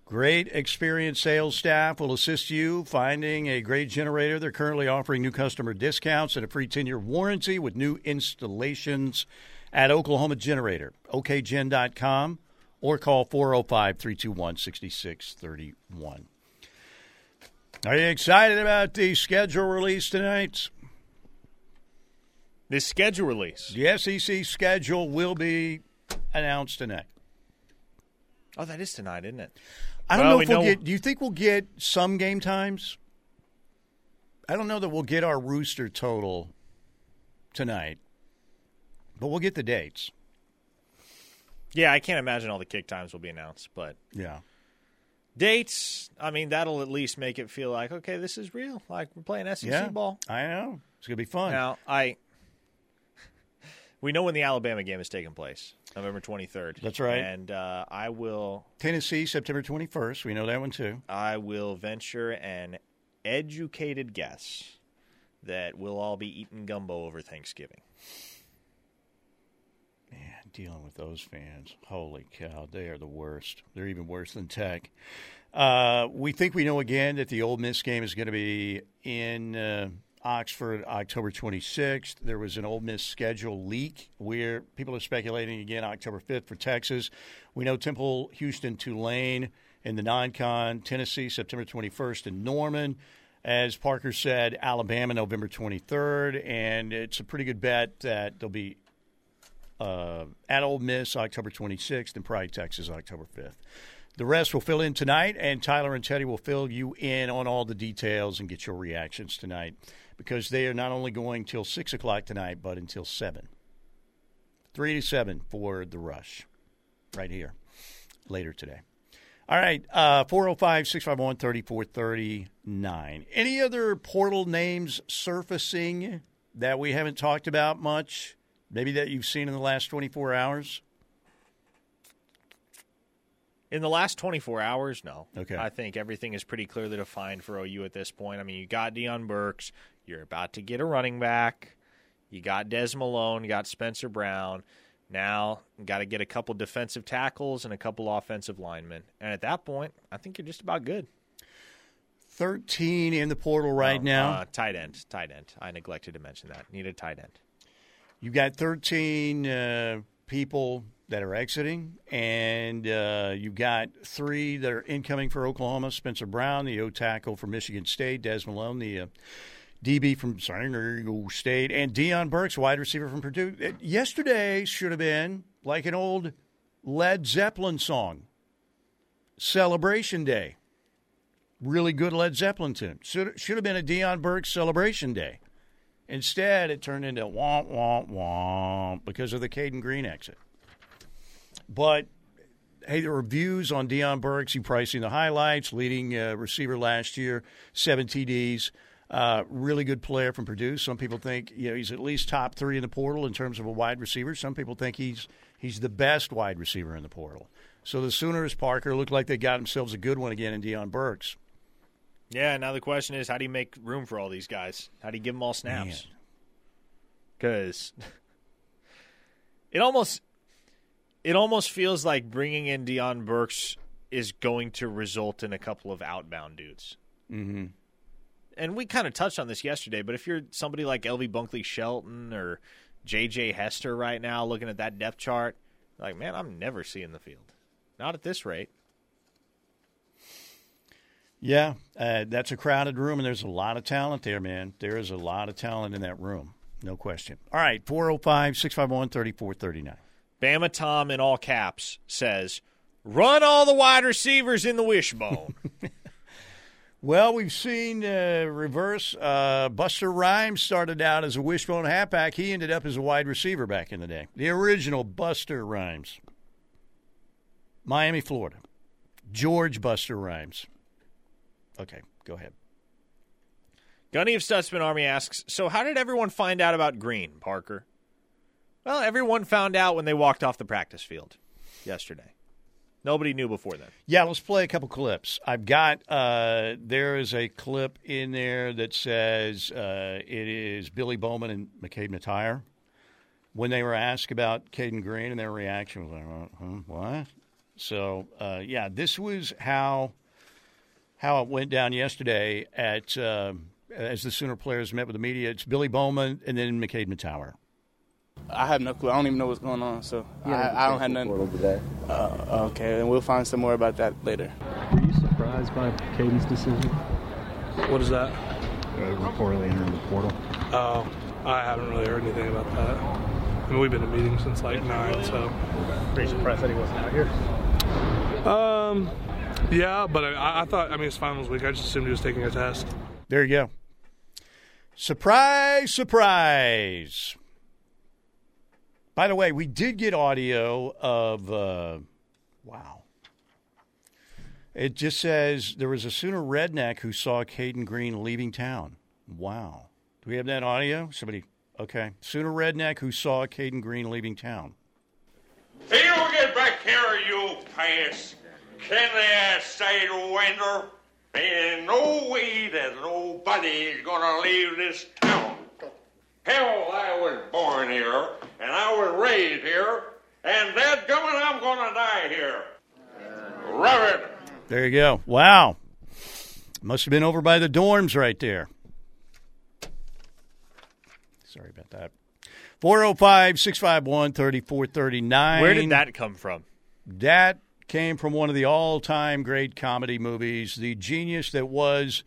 Great experienced sales staff will assist you finding a great generator. They're currently offering new customer discounts and a free 10 year warranty with new installations at Oklahoma Generator, okgen.com, or call 405 321 6631. Are you excited about the schedule release tonight? The schedule release. The SEC schedule will be announced tonight. Oh, that is tonight, isn't it? I don't Well, know we if we'll know- get. Do you think we'll get some game times? I don't know that we'll get our rooster total tonight, but we'll get the dates. Yeah, I can't imagine all the kick times will be announced, but Yeah. dates. I mean, that'll at least make it feel like okay, this is real. Like we're playing SEC Yeah. ball. I know. It's gonna be fun. Now, I we know when the Alabama game is taking place, November twenty third. That's right. And uh, I will Tennessee, September twenty first. We know that one too. I will venture an educated guess that we'll all be eating gumbo over Thanksgiving. Man, dealing with those fans. Holy cow, they are the worst. They're even worse than Tech. Uh, we think we know again that the Ole Miss game is going to be in uh, Oxford October 26th. There was an Ole Miss schedule leak where people are speculating again October 5th for Texas. We know Temple, Houston, Tulane, and the non con, Tennessee, September 21st, and Norman. As Parker said, Alabama, November 23rd. And it's a pretty good bet that there'll be uh, at Ole Miss October 26th and Pride, Texas October 5th. The rest will fill in tonight, and Tyler and Teddy will fill you in on all the details and get your reactions tonight because they are not only going till 6 o'clock tonight, but until 7. 3 to 7 for the rush right here later today. All right, uh, 405 651 3439. Any other portal names surfacing that we haven't talked about much? Maybe that you've seen in the last 24 hours? In the last 24 hours, no. Okay. I think everything is pretty clearly defined for OU at this point. I mean, you got Deion Burks. You're about to get a running back. You got Des Malone, you got Spencer Brown. Now, got to get a couple defensive tackles and a couple offensive linemen. And at that point, I think you're just about good. 13 in the portal right Oh, now. Uh, tight end. Tight end. I neglected to mention that. Need a tight end. You've got 13 uh, people that are exiting, and uh, you've got three that are incoming for Oklahoma Spencer Brown, the O tackle from Michigan State, Des Malone, the uh, DB from San Diego State, and Deion Burks, wide receiver from Purdue. It- yesterday should have been like an old Led Zeppelin song Celebration Day. Really good Led Zeppelin tune. Should, should have been a Deion Burks Celebration Day. Instead, it turned into womp, womp, womp because of the Cayden Green exit. But, hey, the reviews on Deion Burks, he pricing the highlights, leading uh, receiver last year, seven TDs. Uh, really good player from Purdue. Some people think you know he's at least top three in the portal in terms of a wide receiver. Some people think he's he's the best wide receiver in the portal. So the Sooners, Parker, looked like they got themselves a good one again in Deion Burks. Yeah, now the question is how do you make room for all these guys? How do you give them all snaps? Because it almost it almost feels like bringing in Deion Burks is going to result in a couple of outbound dudes. Mm-hmm. And we kind of touched on this yesterday, but if you're somebody like LV Bunkley Shelton or JJ Hester right now looking at that depth chart, like, man, I'm never seeing the field. Not at this rate. Yeah, uh, that's a crowded room, and there's a lot of talent there, man. There is a lot of talent in that room, no question. All right, 405 651 3439. Bama Tom in all caps says, "Run all the wide receivers in the wishbone." Well, we've seen uh, reverse. Uh, Buster Rhymes started out as a wishbone halfback. He ended up as a wide receiver back in the day. The original Buster Rhymes. Miami, Florida. George Buster Rhymes. Okay, go ahead. Gunny of Stutsman Army asks, "So how did everyone find out about Green, Parker?" Well, everyone found out when they walked off the practice field yesterday. Nobody knew before then. Yeah, let's play a couple clips. I've got uh, there is a clip in there that says uh, it is Billy Bowman and McKade Mettauer when they were asked about Cayden Green, and their reaction was like, "Uh, huh, "What?" So, uh, yeah, this was how how it went down yesterday at uh, as the Sooner players met with the media. It's Billy Bowman and then McKade Mettauer. I have no clue. I don't even know what's going on, so I, I don't have nothing. Uh, okay, and we'll find some more about that later. Were you surprised by Cayden's decision? What is that? Uh, reportedly entering the portal. Oh, I haven't really heard anything about that. I mean, we've been in meetings since like nine, so. Pretty surprised that he wasn't out here. Um, yeah, but I, I thought. I mean, it's finals week. I just assumed he was taking a test. There you go. Surprise, surprise. By the way, we did get audio of, uh, wow. It just says there was a Sooner redneck who saw Cayden Green leaving town. Wow. Do we have that audio? Somebody, okay. Sooner redneck who saw Cayden Green leaving town. Hey, you get back here, you pass. Can they say to winter? Ain't no way that nobody's gonna leave this town. Hell, I was born here, and I was raised here, and that gummit, I'm gonna die here. Rub it. There you go. Wow. Must have been over by the dorms right there. Sorry about that. 405 651 3439. Where did that come from? That came from one of the all time great comedy movies, The Genius That Was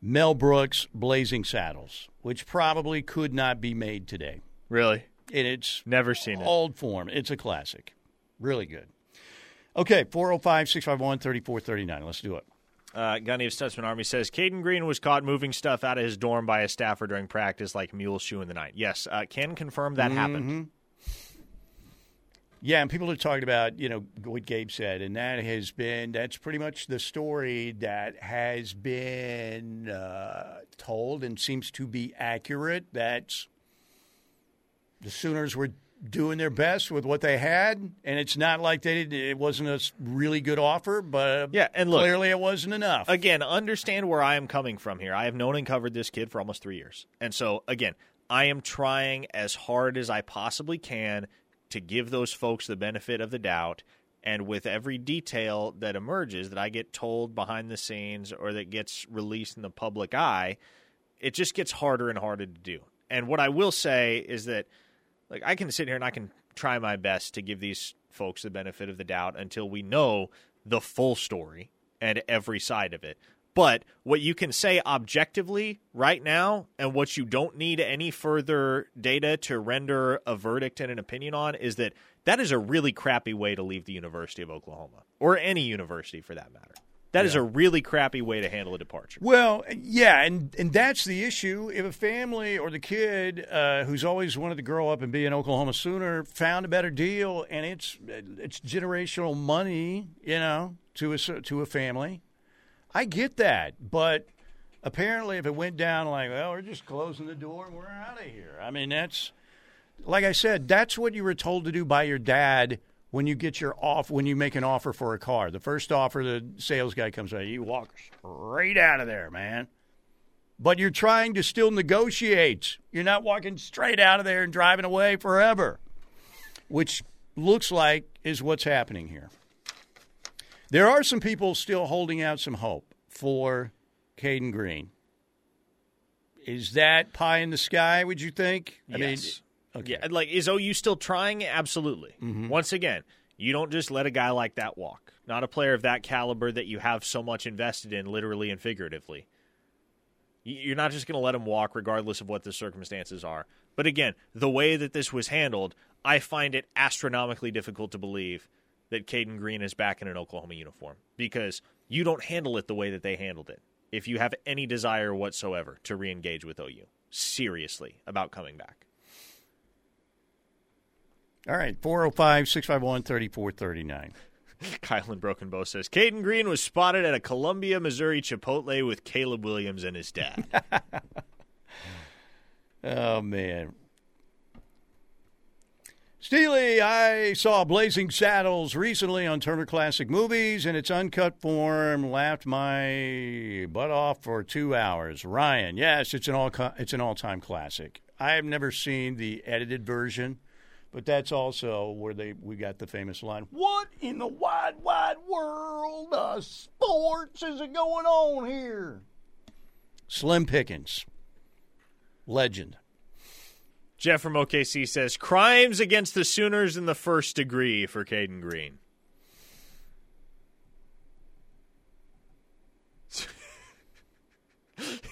Mel Brooks' Blazing Saddles, which probably could not be made today. Really? And it's Never seen it. old form. It's a classic. Really good. Okay, 405 651 3439. Let's do it. Uh, Gunny of Stutsman Army says Cayden Green was caught moving stuff out of his dorm by a staffer during practice, like mule shoe in the night. Yes, uh, can confirm that happened. Yeah, and people are talking about, you know, what Gabe said, and that has been, that's pretty much the story that has been uh, told and seems to be accurate. That's the Sooners were doing their best with what they had, and it's not like they did, it wasn't a really good offer, but Yeah, and look- clearly it wasn't enough. Again, understand where I am coming from here. I have known and covered this kid for almost three years, and so again, I am trying as hard as I possibly can to give those folks the benefit of the doubt. And with every detail that emerges that I get told behind the scenes or that gets released in the public eye, it just gets harder and harder to do. And what I will say is that, like, I can sit here and I can try my best to give these folks the benefit of the doubt until we know the full story and every side of it. But what you can say objectively right now, and what you don't need any further data to render a verdict and an opinion on, is that that is a really crappy way to leave the University of Oklahoma, or any university for that matter. That is Yeah. a really crappy way to handle a departure. Well, yeah, and and that's the issue. If a family or the kid uh, who's always wanted to grow up and be an Oklahoma Sooner found a better deal, and it's it's generational money, you know, to a to a family, I get that. But apparently, if it went down like, well, we're just closing the door and we're out of here. I mean, that's like I said, that's what you were told to do by your dad when you get your off when you make an offer for a car. The first offer, the sales guy comes out, you walk straight out of there, man. But you're trying to still negotiate. You're not walking straight out of there and driving away forever, which looks like is what's happening here. There are some people still holding out some hope for Cayden Green. Is that pie in the sky? Would you think? I yes. mean, okay. Yeah, like is OU still trying? Absolutely. Mhm. Once again, you don't just let a guy like that walk. Not a player of that caliber that you have so much invested in, literally and figuratively. You're not just going to let him walk, regardless of what the circumstances are. But again, the way that this was handled, I find it astronomically difficult to believe that Cayden Green is back in an Oklahoma uniform because you don't handle it the way that they handled it. If you have any desire whatsoever to re-engage with OU, seriously about coming back. All right, 405 651 3439. Kyle in Broken Bow says Cayden Green was spotted at a Columbia, Missouri Chipotle with Caleb Williams and his dad. Oh, man. Steely, I saw Blazing Saddles recently on Turner Classic Movies in its uncut form. Laughed my butt off for two hours. Ryan, yes, it's an all it's an all time classic. I have never seen the edited version, but that's also where they we got the famous line. What in the wide wide world of sports is going on here? Slim Pickens, legend. Jeff from OKC says crimes against the Sooners in the first degree for Cayden Green.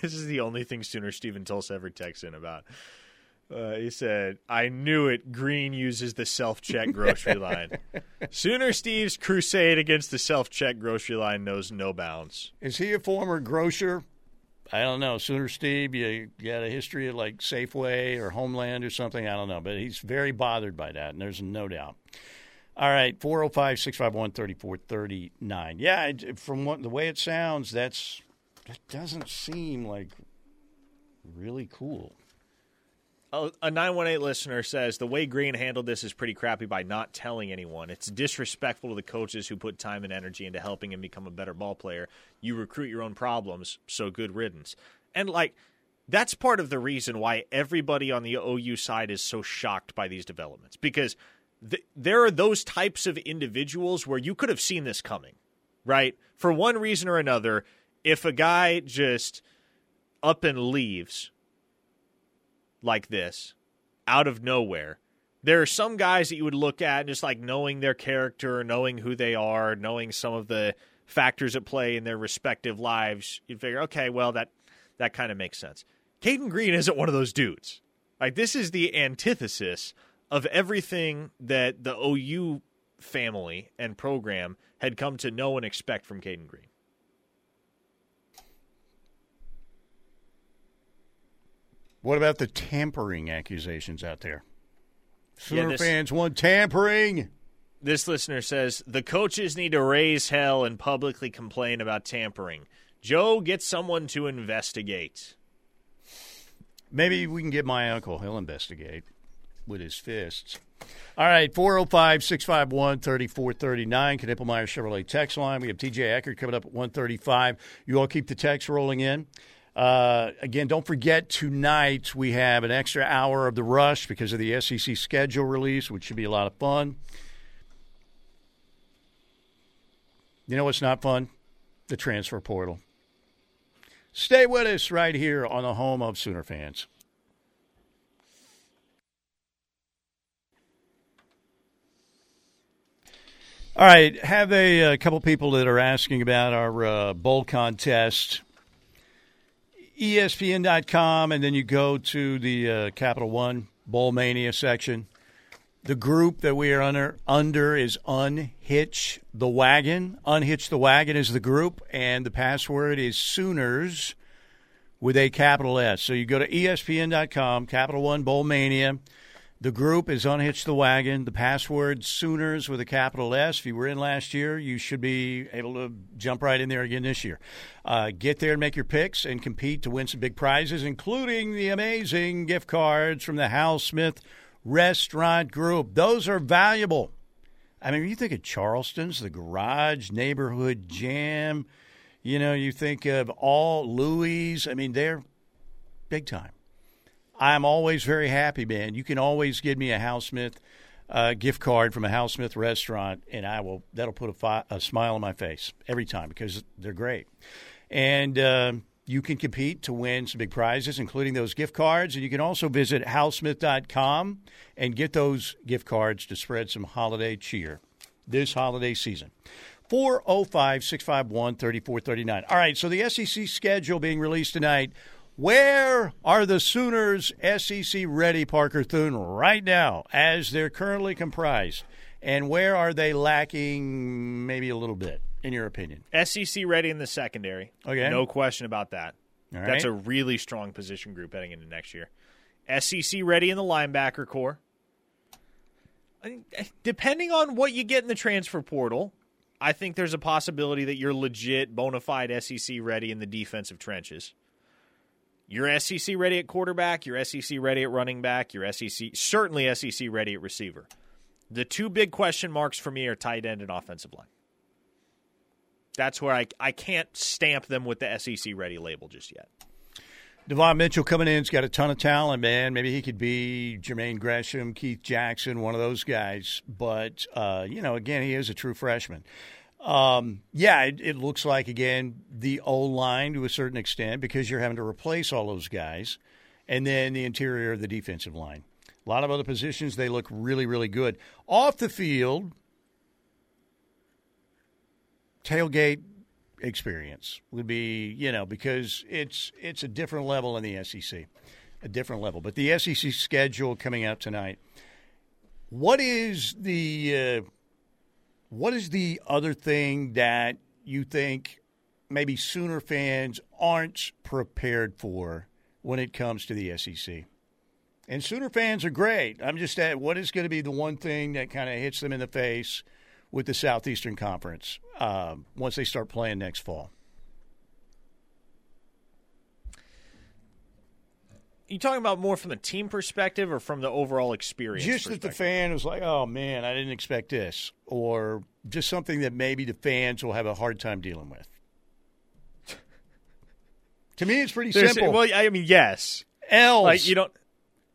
this is the only thing Sooner Steven Tulsa ever texts in about. Uh, he said, I knew it. Green uses the self check grocery line. Sooner Steve's crusade against the self check grocery line knows no bounds. Is he a former grocer? I don't know. Sooner Steve, you, got a history of like Safeway or Homeland or something. I don't know. But he's very bothered by that, and there's no doubt. All right, 405 651 3439. Yeah, from what, the way it sounds, that's that doesn't seem like really cool. Oh, a 918 listener says the way Green handled this is pretty crappy by not telling anyone. It's disrespectful to the coaches who put time and energy into helping him become a better ball player. You recruit your own problems, so good riddance. And like that's part of the reason why everybody on the OU side is so shocked by these developments because th- there are those types of individuals where you could have seen this coming, right? For one reason or another, if a guy just up and leaves like this out of nowhere. There are some guys that you would look at and just like knowing their character, knowing who they are, knowing some of the factors at play in their respective lives. You'd figure, okay, well that that kind of makes sense. Cayden Green isn't one of those dudes. Like this is the antithesis of everything that the OU family and program had come to know and expect from Cayden Green. What about the tampering accusations out there? Sooner this- fans want tampering. This listener says the coaches need to raise hell and publicly complain about tampering. Joe, get someone to investigate. Maybe we can get my uncle. He'll investigate with his fists. All right, 405 651 3439. Knippelmeyer Chevrolet text line. We have TJ Eckert coming up at 135. You all keep the text rolling in. Uh, again, don't forget tonight we have an extra hour of the rush because of the SEC schedule release, which should be a lot of fun. You know what's not fun? The transfer portal. Stay with us right here on the home of Sooner fans. All right, have a, a couple people that are asking about our uh, bowl contest. ESPN.com, and then you go to the uh, Capital One Bowl Mania section. The group that we are under under is Unhitch the Wagon. Unhitch the Wagon is the group, and the password is Sooners with a capital S. So you go to ESPN.com, Capital One Bowl Mania. The group is Unhitch the Wagon. The password Sooners with a capital S. If you were in last year, you should be able to jump right in there again this year. Uh, get there and make your picks and compete to win some big prizes, including the amazing gift cards from the Hal Smith Restaurant Group. Those are valuable. I mean, you think of Charleston's, the Garage, Neighborhood Jam. You know, you think of all Louis. I mean, they're big time. I'm always very happy, man. You can always give me a Hal Smith uh, gift card from a Hal Smith restaurant, and I will. That'll put a, fi- a smile on my face every time because they're great. And uh, you can compete to win some big prizes, including those gift cards. And you can also visit halsmith.com and get those gift cards to spread some holiday cheer this holiday season. 405 651 3439. All right, so the SEC schedule being released tonight. Where are the Sooners SEC ready, Parker Thune, right now, as they're currently comprised? And where are they lacking maybe a little bit, in your opinion? SEC ready in the secondary. Okay. No question about that. All That's a really strong position group heading into next year. SEC ready in the linebacker core. I eh, depending on what you get in the transfer portal, I think there's a possibility that you're legit bona fide SEC ready in the defensive trenches. You're SEC ready at quarterback, you're SEC ready at running back, you're SEC certainly SEC ready at receiver. The two big question marks for me are tight end and offensive line. That's where I I can't stamp them with the SEC ready label just yet. Devon Mitchell coming in, he's got a ton of talent, man. Maybe he could be Jermaine Gresham, Keith Jackson, one of those guys. But, uh, you know, again, he is a true freshman. Um, yeah, it, it looks like, again, the O line to a certain extent because you're having to replace all those guys. And then the interior of the defensive line. A lot of other positions, they look really, really good. Off the field, tailgate experience would be, you know, because it's it's a different level in the SEC, a different level. But the SEC schedule coming out tonight. What is the uh, what is the other thing that you think maybe Sooner fans aren't prepared for when it comes to the SEC? And Sooner fans are great. I'm just at what is going to be the one thing that kind of hits them in the face with the Southeastern Conference um, once they start playing next fall. You talking about more from the team perspective or from the overall experience? Just that the fan was like, "Oh man, I didn't expect this," or just something that maybe the fans will have a hard time dealing with. to me, it's pretty There's- simple. Well, I mean, yes. L's. Like you don't.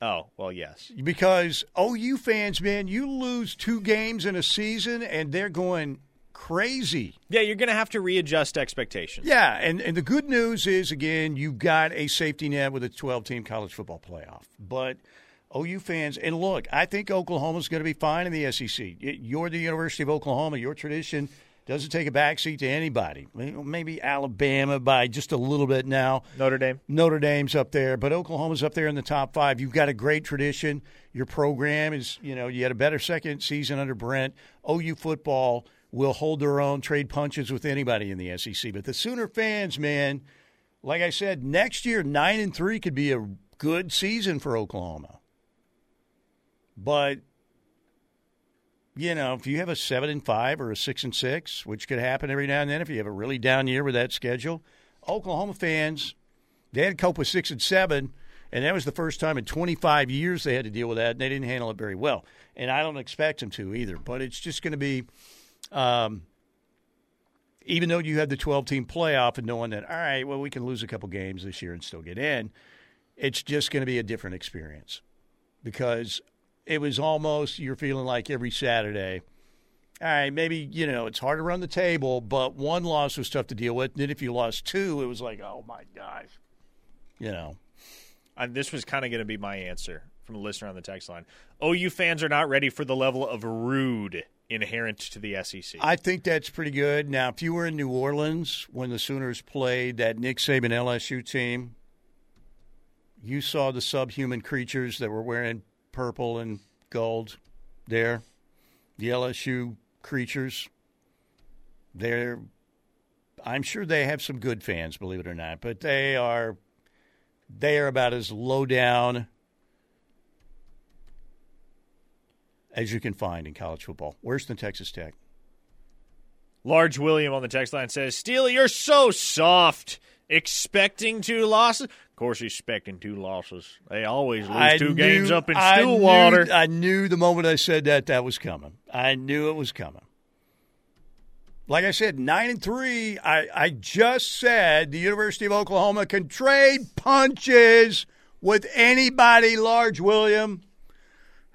Oh well, yes. because OU fans, man, you lose two games in a season and they're going crazy. Yeah, you're going to have to readjust expectations. Yeah, and, and the good news is, again, you've got a safety net with a 12 team college football playoff. But OU fans, and look, I think Oklahoma's going to be fine in the SEC. You're the University of Oklahoma. Your tradition doesn't take a backseat to anybody. Maybe Alabama by just a little bit now. Notre Dame. Notre Dame's up there, but Oklahoma's up there in the top five. You've got a great tradition. Your program is, you know, you had a better second season under Brent. OU football will hold their own, trade punches with anybody in the SEC. But the Sooner fans, man, like I said, next year nine and three could be a good season for Oklahoma. But you know, if you have a seven and five or a six and six, which could happen every now and then, if you have a really down year with that schedule, Oklahoma fans, they had to cope with six and seven, and that was the first time in 25 years they had to deal with that, and they didn't handle it very well. And I don't expect them to either, but it's just going to be, um, even though you had the 12 team playoff and knowing that, all right, well, we can lose a couple games this year and still get in, it's just going to be a different experience because it was almost you're feeling like every Saturday. All right, maybe you know it's hard to run the table, but one loss was tough to deal with. And then if you lost two, it was like, oh my gosh, you know. And this was kind of going to be my answer from a listener on the text line. OU fans are not ready for the level of rude inherent to the SEC. I think that's pretty good. Now, if you were in New Orleans when the Sooners played that Nick Saban LSU team, you saw the subhuman creatures that were wearing purple and gold there. The LSU creatures. They're I'm sure they have some good fans, believe it or not, but they are they are about as low down as you can find in college football. Worse than Texas Tech. Large William on the text line says, Steely, you're so soft. Expecting two losses? Of course, he's expecting two losses. They always lose I two knew- games up in I Stillwater. Knew, I knew the moment I said that that was coming. I knew it was coming. Like I said, nine and three. I, I just said the University of Oklahoma can trade punches with anybody. Large William.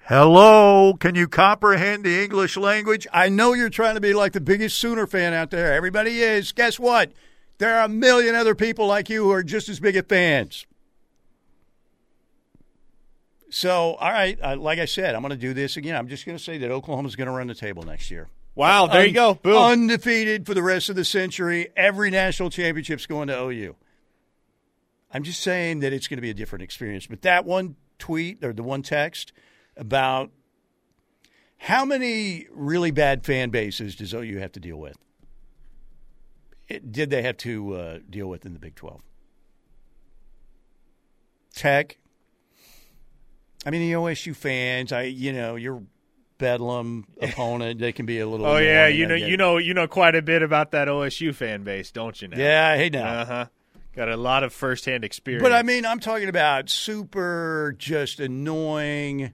Hello, can you comprehend the English language? I know you're trying to be like the biggest Sooner fan out there. Everybody is. Guess what? There are a million other people like you who are just as big of fans. So, all right, uh, like I said, I'm going to do this again. I'm just going to say that Oklahoma's going to run the table next year. Wow, there you go. Boom. Undefeated for the rest of the century. Every national championship's going to OU. I'm just saying that it's going to be a different experience. But that one tweet or the one text about how many really bad fan bases does OU have to deal with? It, did they have to uh, deal with in the Big 12? Tech. I mean, the OSU fans. I, you know, your Bedlam opponent. They can be a little. Oh yeah, you know you know you know quite a bit about that OSU fan base, don't you? Now? Yeah, hey now. Uh huh. Got a lot of firsthand experience. But I mean, I'm talking about super, just annoying,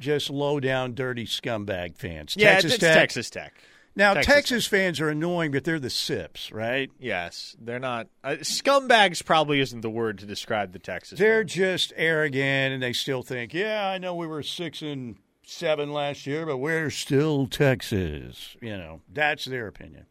just low down, dirty scumbag fans. yeah, Texas it's Tech. Texas Tech. Now, Texas Texas, fans are annoying, but they're the sips, right? Yes, they're not. Uh, scumbags probably isn't the word to describe the Texas. They're fans. just arrogant, and they still think, yeah, I know we were six and seven last year, but we're still Texas. You know, that's their opinion.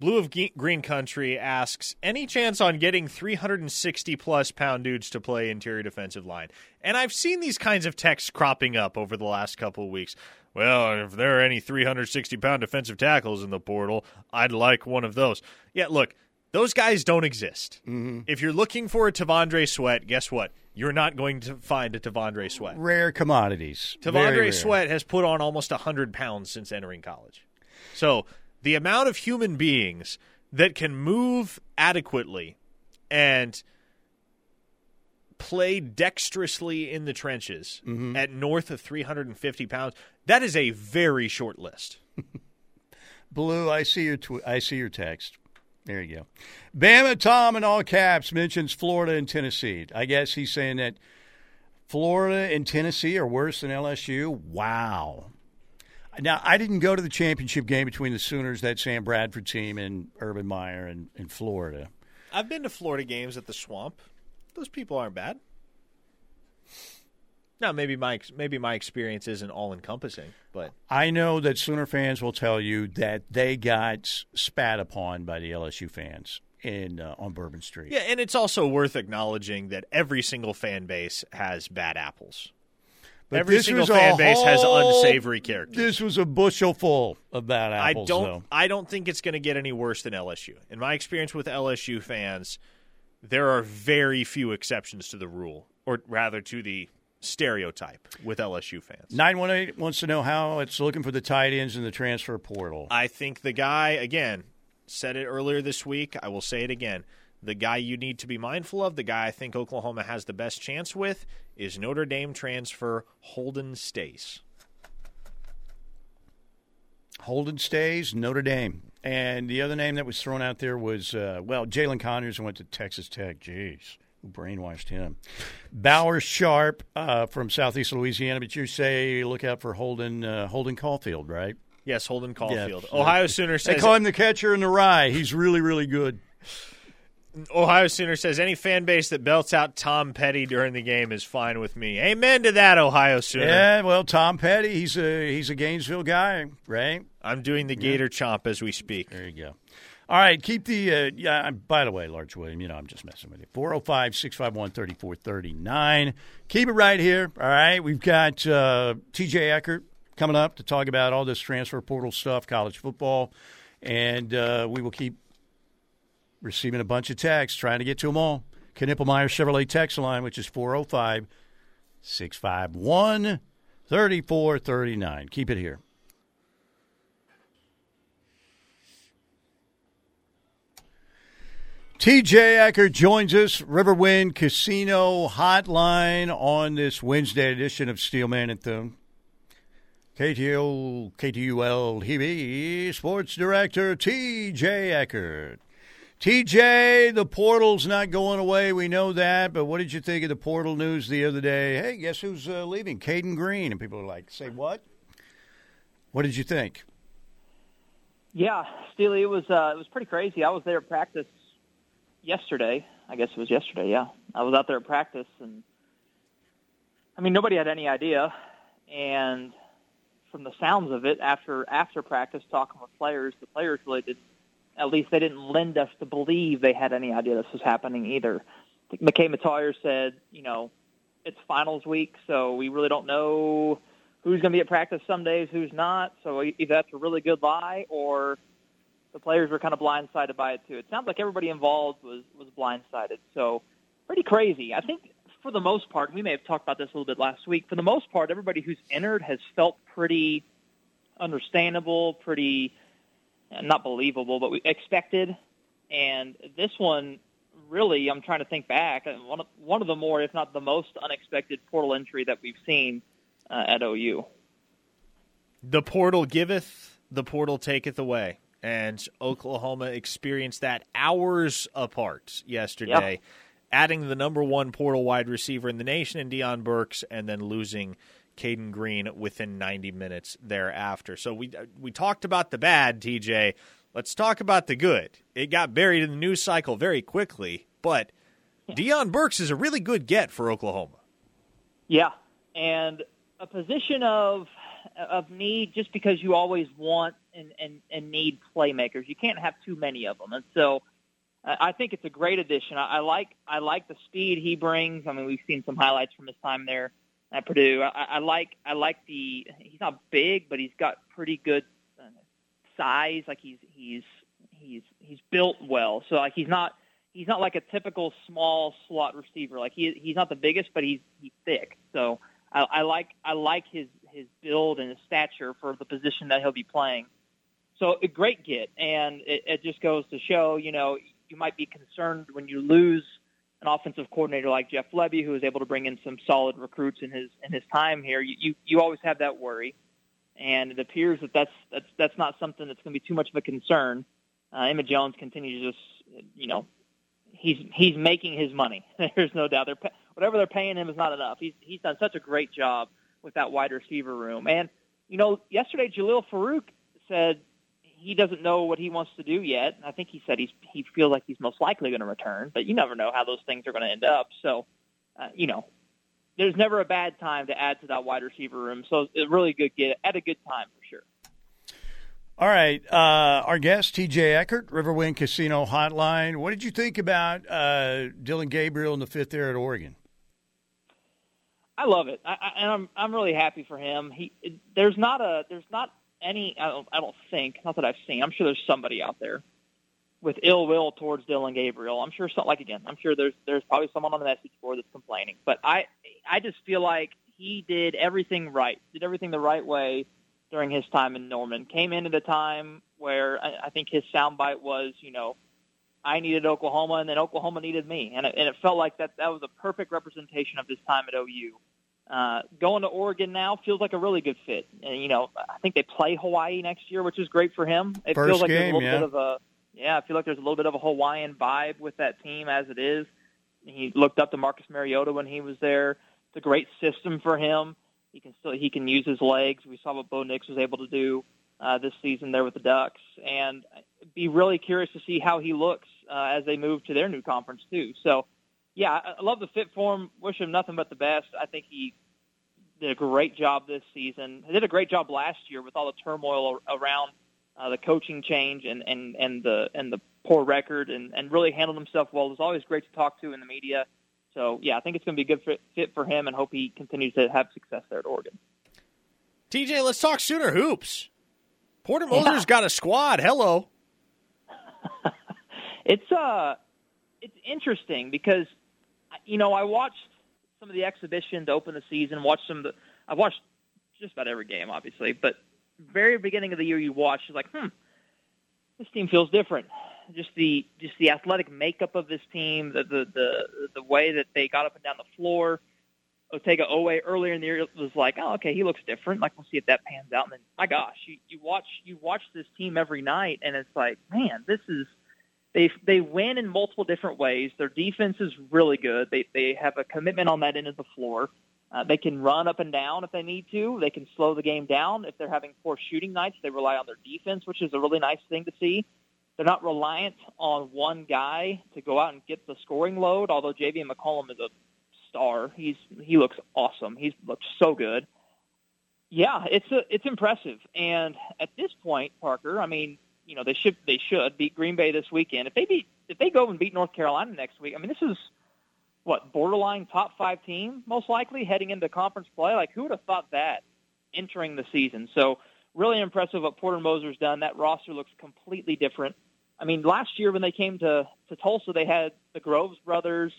Blue of Ge- Green Country asks, any chance on getting 360 plus pound dudes to play interior defensive line? And I've seen these kinds of texts cropping up over the last couple of weeks. Well, if there are any 360 pound defensive tackles in the portal, I'd like one of those. Yeah, look, those guys don't exist. Mm-hmm. If you're looking for a Tavondre Sweat, guess what? You're not going to find a Tavondre Sweat. Rare commodities. Tavondre. Sweat has put on almost 100 pounds since entering college. So the amount of human beings that can move adequately and play dexterously in the trenches Mm-hmm. at north of 350 pounds, that is a very short list. Blue, I see your tw- I see your text. There you go. Bama Tom in all caps mentions Florida and Tennessee. I guess he's saying that Florida and Tennessee are worse than LSU. Wow. Now I didn't go to the championship game between the Sooners, that Sam Bradford team, and Urban Meyer in, in Florida. I've been to Florida games at the Swamp. Those people aren't bad. Now, maybe my maybe my experience isn't all encompassing, but I know that Sooner fans will tell you that they got spat upon by the LSU fans in uh, on Bourbon Street. Yeah, and it's also worth acknowledging that every single fan base has bad apples. But every this single fan base has unsavory characters. This was a bushel full of bad apples. I don't though. I don't think it's going to get any worse than LSU. In my experience with LSU fans, there are very few exceptions to the rule, or rather to the stereotype with LSU fans. 918 wants to know how it's looking for the tight ends in the transfer portal. I think the guy again said it earlier this week. I will say it again. The guy you need to be mindful of, the guy I think Oklahoma has the best chance with, is Notre Dame transfer Holden Staes. Holden Staes, Notre Dame. And the other name that was thrown out there was, uh, well, Jalin Conyers went to Texas Tech. Jeez, who brainwashed him? Bauer Sharp uh, from Southeast Louisiana. But you say look out for Holden, uh, Holden Caulfield, right? Yes, Holden Caulfield. Yeah. Ohio Sooner They call him the catcher in the rye. He's really, really good. Ohio Sooner says any fan base that belts out Tom Petty during the game is fine with me. Amen to that, Ohio Sooner. Yeah, well, Tom Petty, he's a he's a Gainesville guy, right? I'm doing the Gator chomp as we speak. There you go. All right, keep the uh, yeah. By the way, Large William, you know I'm just messing with you. 405-651-3439. Keep it right here. All right, we've got uh, T.J. Eckert coming up to talk about all this transfer portal stuff, college football, and uh, we will keep receiving a bunch of texts trying to get to them all. Knippelmeyer Chevrolet text line, which is 405 651 3439. Keep it here. TJ Eckert joins us, Riverwind Casino Hotline on this Wednesday edition of Steelman and Thune. KTO, KTUL TV Sports Director TJ Eckert. TJ, the portal's not going away. We know that, but what did you think of the portal news the other day? Hey, guess who's uh, leaving? Cayden Green. And people are like, say what? What did you think? Yeah, Steely, it was uh, it was pretty crazy. I was there at practice yesterday. I guess it was yesterday. Yeah, I was out there at practice, and I mean nobody had any idea. And from the sounds of it, after after practice, talking with players, the players really did. At least they didn't lend us to believe they had any idea this was happening either. McKade Mettauer said, you know, it's finals week, so we really don't know who's going to be at practice some days, who's not. So either that's a really good lie, or the players were kind of blindsided by it too. It sounds like everybody involved was was blindsided. So pretty crazy. I think for the most part, we may have talked about this a little bit last week. For the most part, everybody who's entered has felt pretty understandable, pretty not believable, but we expected. And this one, really, I'm trying to think back. One of, one of the more, if not the most unexpected portal entry that we've seen uh, at OU. The portal giveth, the portal taketh away. And Oklahoma experienced that hours apart yesterday, Yep. adding the number one portal wide receiver in the nation in Deion Burks, and then losing Cayden Green within 90 minutes thereafter. So we we talked about the bad, TJ. Let's talk about the good. It got buried in the news cycle very quickly, but Deion Burks is a really good get for Oklahoma. Yeah, and a position of of need just because you always want and, and, and need playmakers. You can't have too many of them, and so I I think it's a great addition. I, I like I like the speed he brings. I mean, we've seen some highlights from his time there at Purdue. I, I like I like the he's not big, but he's got pretty good uh, size. Like he's he's he's he's built well. So like he's not he's not like a typical small slot receiver. Like he he's not the biggest, but he's he's thick. So I, I like I like his his build and his stature for the position that he'll be playing. So a great get, and it, it just goes to show, you know, you might be concerned when you lose an offensive coordinator like Jeff Lebby, who is able to bring in some solid recruits in his in his time here. You you, you always have that worry, and it appears that that's that's that's not something that's going to be too much of a concern. Uh, Emmett Jones continues to just, you know, he's he's making his money. There's no doubt. They're whatever they're paying him is not enough. He's he's done such a great job with that wide receiver room. And you know, yesterday Jalil Farooq said he doesn't know what he wants to do yet. I think he said he's he feels like he's most likely going to return, but you never know how those things are going to end up. So, uh, you know, there's never a bad time to add to that wide receiver room. So, a really good get at a good time for sure. All right. Uh, our guest, TJ Eckert, Riverwind Casino Hotline. What did you think about uh, Dillon Gabriel in the fifth there at Oregon? I love it, I, I, and I'm I'm really happy for him. He there's not a there's not any I don't I don't think not that I've seen. I'm sure there's somebody out there with ill will towards Dillon Gabriel. I'm sure some like again. I'm sure there's there's probably someone on the message board that's complaining. But I I just feel like he did everything right, did everything the right way during his time in Norman. Came into the time where I, I think his soundbite was, you know, I needed Oklahoma, and then Oklahoma needed me, and it, and it felt like that that was a perfect representation of his time at OU. Uh, going to Oregon now feels like a really good fit. And, you know, I think they play Hawaii next year, which is great for him. It First feels like there's a little yeah. bit of a yeah. I feel like there's a little bit of a Hawaiian vibe with that team as it is. He looked up to Marcus Mariota when he was there. It's a great system for him. He can still he can use his legs. We saw what Bo Nix was able to do uh, this season there with the Ducks, and be really curious to see how he looks uh, as they move to their new conference too. So, yeah, I love the fit for him. Wish him nothing but the best. I think he did a great job this season. He did a great job last year with all the turmoil around uh, the coaching change and, and, and the and the poor record, and, and really handled himself well. It was always great to talk to in the media. So yeah, I think it's going to be a good fit for him, and hope he continues to have success there at Oregon. TJ, let's talk Sooner hoops. Porter Moser's yeah. got a squad. Hello. it's uh, it's interesting because you know I watched some of the exhibition to open the season. Watched some of the I watched just about every game, obviously, but very beginning of the year you watch, you're like, hmm, this team feels different. Just the just the athletic makeup of this team, the the the, the way that they got up and down the floor. Otega Oweh earlier in the year was like, oh, okay, he looks different. Like, we'll see if that pans out. And then, my gosh, you, you watch you watch this team every night, and it's like, man, this is they they win in multiple different ways. Their defense is really good. They they have a commitment on that end of the floor. Uh, they can run up and down if they need to. They can slow the game down if they're having poor shooting nights. They rely on their defense, which is a really nice thing to see. They're not reliant on one guy to go out and get the scoring load. Although J.V. McCollum is a star, he's he looks awesome. He's looks so good. Yeah, it's a, it's impressive. And at this point, Parker, I mean, you know, they should they should beat Green Bay this weekend. If they beat if they go and beat North Carolina next week, I mean, this is what borderline top five team most likely heading into conference play. Like who would have thought that entering the season? So really impressive what Porter Moser's done. That roster looks completely different. I mean, last year when they came to to Tulsa, they had the Groves brothers.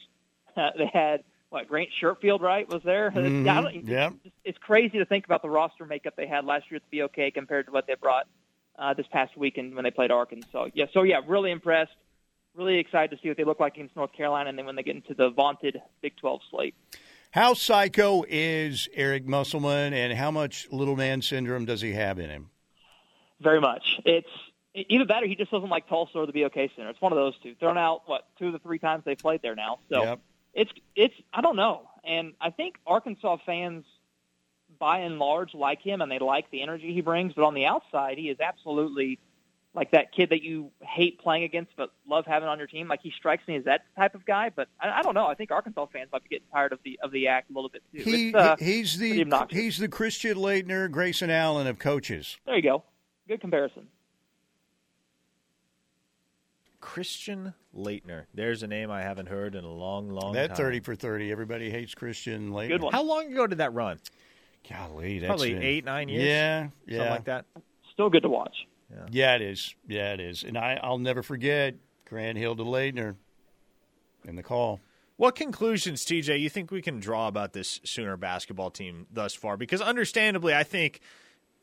Uh, they had what Grant Sherfield, right? Was there? Mm-hmm. Yeah. It's, it's crazy to think about the roster makeup they had last year at the BOK compared to what they brought uh, this past weekend when they played Arkansas. Yeah. So yeah, really impressed really excited to see what they look like against North Carolina, and then when they get into the vaunted Big 12 slate. How psycho is Eric Musselman, and how much little man syndrome does he have in him? Very much. It's either that or he just doesn't like Tulsa or the BOK Center. It's one of those two. Thrown out what two of the three times they've played there now. So yep. it's it's I don't know, and I think Arkansas fans by and large like him and they like the energy he brings. But on the outside, he is absolutely like that kid that you hate playing against but love having on your team. Like he strikes me as that type of guy. But I, I don't know. I think Arkansas fans might be getting tired of the of the act a little bit too. He, uh, he's the he's the Christian Laettner, Grayson Allen of coaches. There you go. Good comparison. Christian Laettner. There's a name I haven't heard in a long, long time. that thirty for thirty. Everybody hates Christian Laettner. Good one. How long ago did that run? Golly, that's probably been, eight, nine years. Yeah, yeah, something like that. Still good to watch. Yeah. yeah, it is. Yeah, it is. And I, I'll never forget Grant Hill to Laettner in the call. What conclusions, TJ, you think we can draw about this Sooner basketball team thus far? Because understandably, I think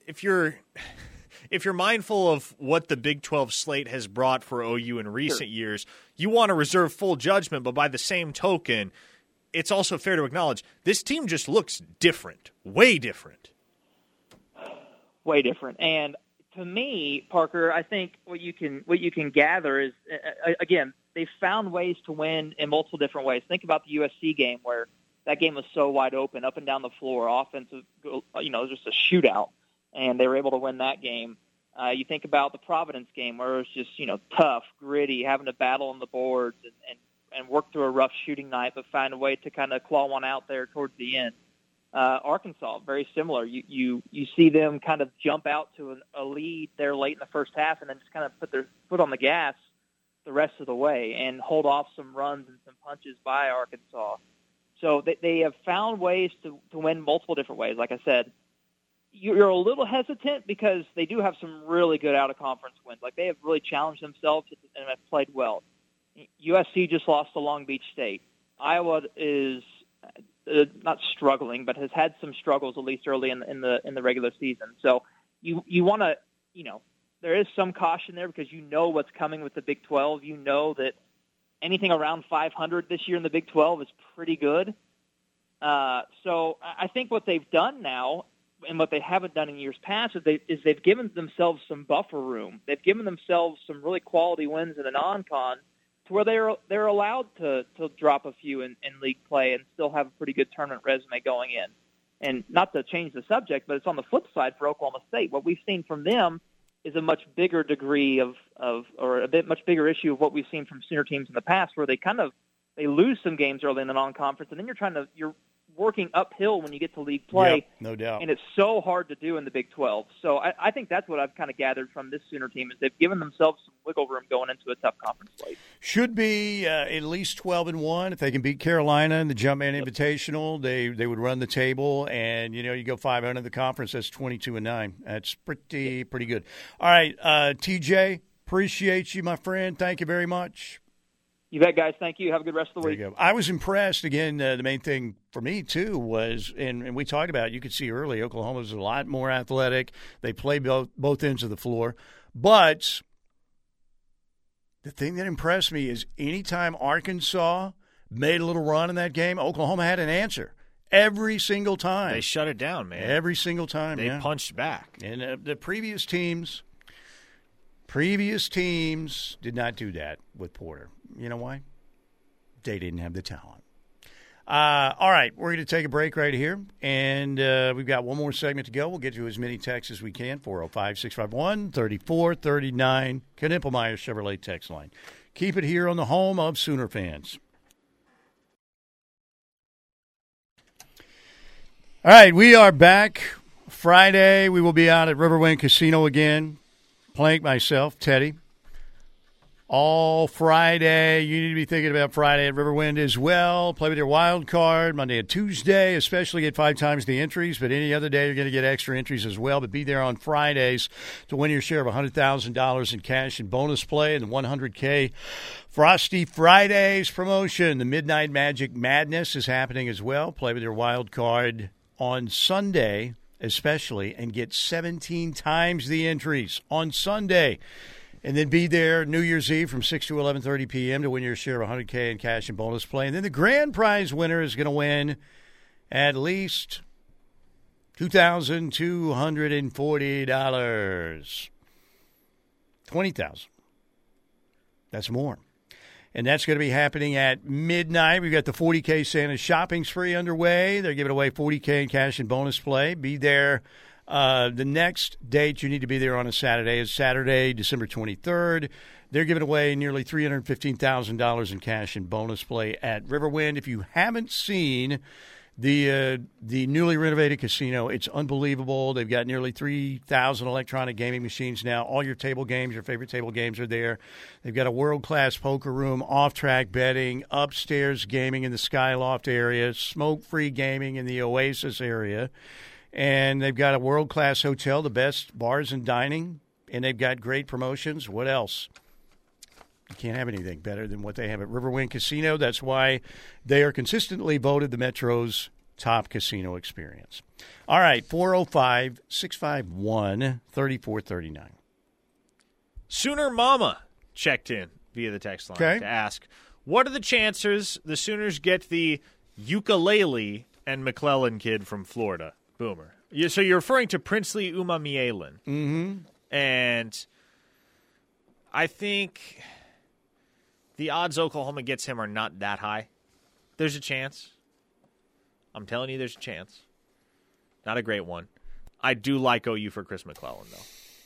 if you're if you're mindful of what the Big 12 slate has brought for OU in recent sure. years, you want to reserve full judgment, but by the same token, it's also fair to acknowledge this team just looks different, way different. Way different. And to me, Parker, I think what you can what you can gather is again they found ways to win in multiple different ways. Think about the USC game where that game was so wide open, up and down the floor, offensive, you know, just a shootout, and they were able to win that game. Uh, you think about the Providence game where it was just you know tough, gritty, having to battle on the boards and and, and work through a rough shooting night, but find a way to kind of claw one out there towards the end uh, Arkansas, very similar. You you you see them kind of jump out to an, a lead there late in the first half, and then just kind of put their foot on the gas the rest of the way and hold off some runs and some punches by Arkansas. So they, they have found ways to, to win multiple different ways. Like I said, you're a little hesitant because they do have some really good out of conference wins. Like they have really challenged themselves and have played well. USC just lost to Long Beach State. Iowa is uh, not struggling, but has had some struggles at least early in the in the, in the regular season. So you you want to you know there is some caution there because you know what's coming with the Big 12. You know that anything around 500 this year in the Big 12 is pretty good. Uh, so I think what they've done now and what they haven't done in years past is, they, is they've given themselves some buffer room. They've given themselves some really quality wins in the non-con – to where they're they're allowed to to drop a few in, in league play and still have a pretty good tournament resume going in. And not to change the subject, but it's on the flip side for Oklahoma State. What we've seen from them is a much bigger degree of, of or a bit much bigger issue of what we've seen from senior teams in the past, where they kind of they lose some games early in the non-conference, and then you're trying to you're working uphill when you get to league play. Yep, no doubt. And it's so hard to do in the Big 12. So I, I think that's what I've kind of gathered from this Sooner team is they've given themselves some wiggle room going into a tough conference slate. Should be uh, at least 12 and 1 if they can beat Carolina in the Jumpman yep. Invitational, they they would run the table and you know you go 500 in the conference that's 22 and 9. That's pretty pretty good. All right, uh, TJ, appreciate you my friend. Thank you very much. You bet, guys. Thank you. Have a good rest of the week. I was impressed. Again, uh, the main thing for me too was, and, and we talked about. It, you could see early Oklahoma was a lot more athletic. They play both both ends of the floor, but the thing that impressed me is anytime Arkansas made a little run in that game, Oklahoma had an answer every single time. They shut it down, man. Every single time. They yeah. punched back. And uh, the previous teams, previous teams did not do that with Porter. You know why? They didn't have the talent. Uh, all right, we're going to take a break right here, and uh, we've got one more segment to go. We'll get to as many texts as we can 405 651 3439, Knippelmeyer Chevrolet text line. Keep it here on the home of Sooner fans. All right, we are back. Friday, we will be out at Riverwind Casino again. Plank, myself, Teddy all Friday. You need to be thinking about Friday at Riverwind as well. Play with your wild card Monday and Tuesday, especially get five times the entries. But any other day, you're going to get extra entries as well. But be there on Fridays to win your share of $100,000 in cash and bonus play and the 100K Frosty Fridays promotion. The Midnight Magic Madness is happening as well. Play with your wild card on Sunday, especially, and get 17 times the entries on Sunday and then be there New Year's Eve from 6 to 11:30 p.m. to win your share of 100k in cash and bonus play. And then the grand prize winner is going to win at least $2,240. 20,000. That's more. And that's going to be happening at midnight. We've got the 40K Santa shopping spree underway. They're giving away 40K in cash and bonus play. Be there uh, the next date you need to be there on a Saturday is Saturday, December 23rd. They're giving away nearly $315,000 in cash and bonus play at Riverwind. If you haven't seen the uh, the newly renovated casino, it's unbelievable. They've got nearly 3,000 electronic gaming machines now. All your table games, your favorite table games are there. They've got a world-class poker room, off-track betting, upstairs gaming in the Skyloft area, smoke-free gaming in the Oasis area and they've got a world class hotel, the best bars and dining, and they've got great promotions. What else? You can't have anything better than what they have at Riverwind Casino. That's why they are consistently voted the Metro's top casino experience. All right, 405 651 3439. Sooner Mama checked in via the text line okay. to ask what are the chances the Sooners get the ukulele and McClellan kid from Florida? Boomer. Yeah, so you're referring to Princely Umanmielen. Mm-hmm. And I think the odds Oklahoma gets him are not that high. There's a chance. I'm telling you, there's a chance. Not a great one. I do like OU for Chris McClellan, though.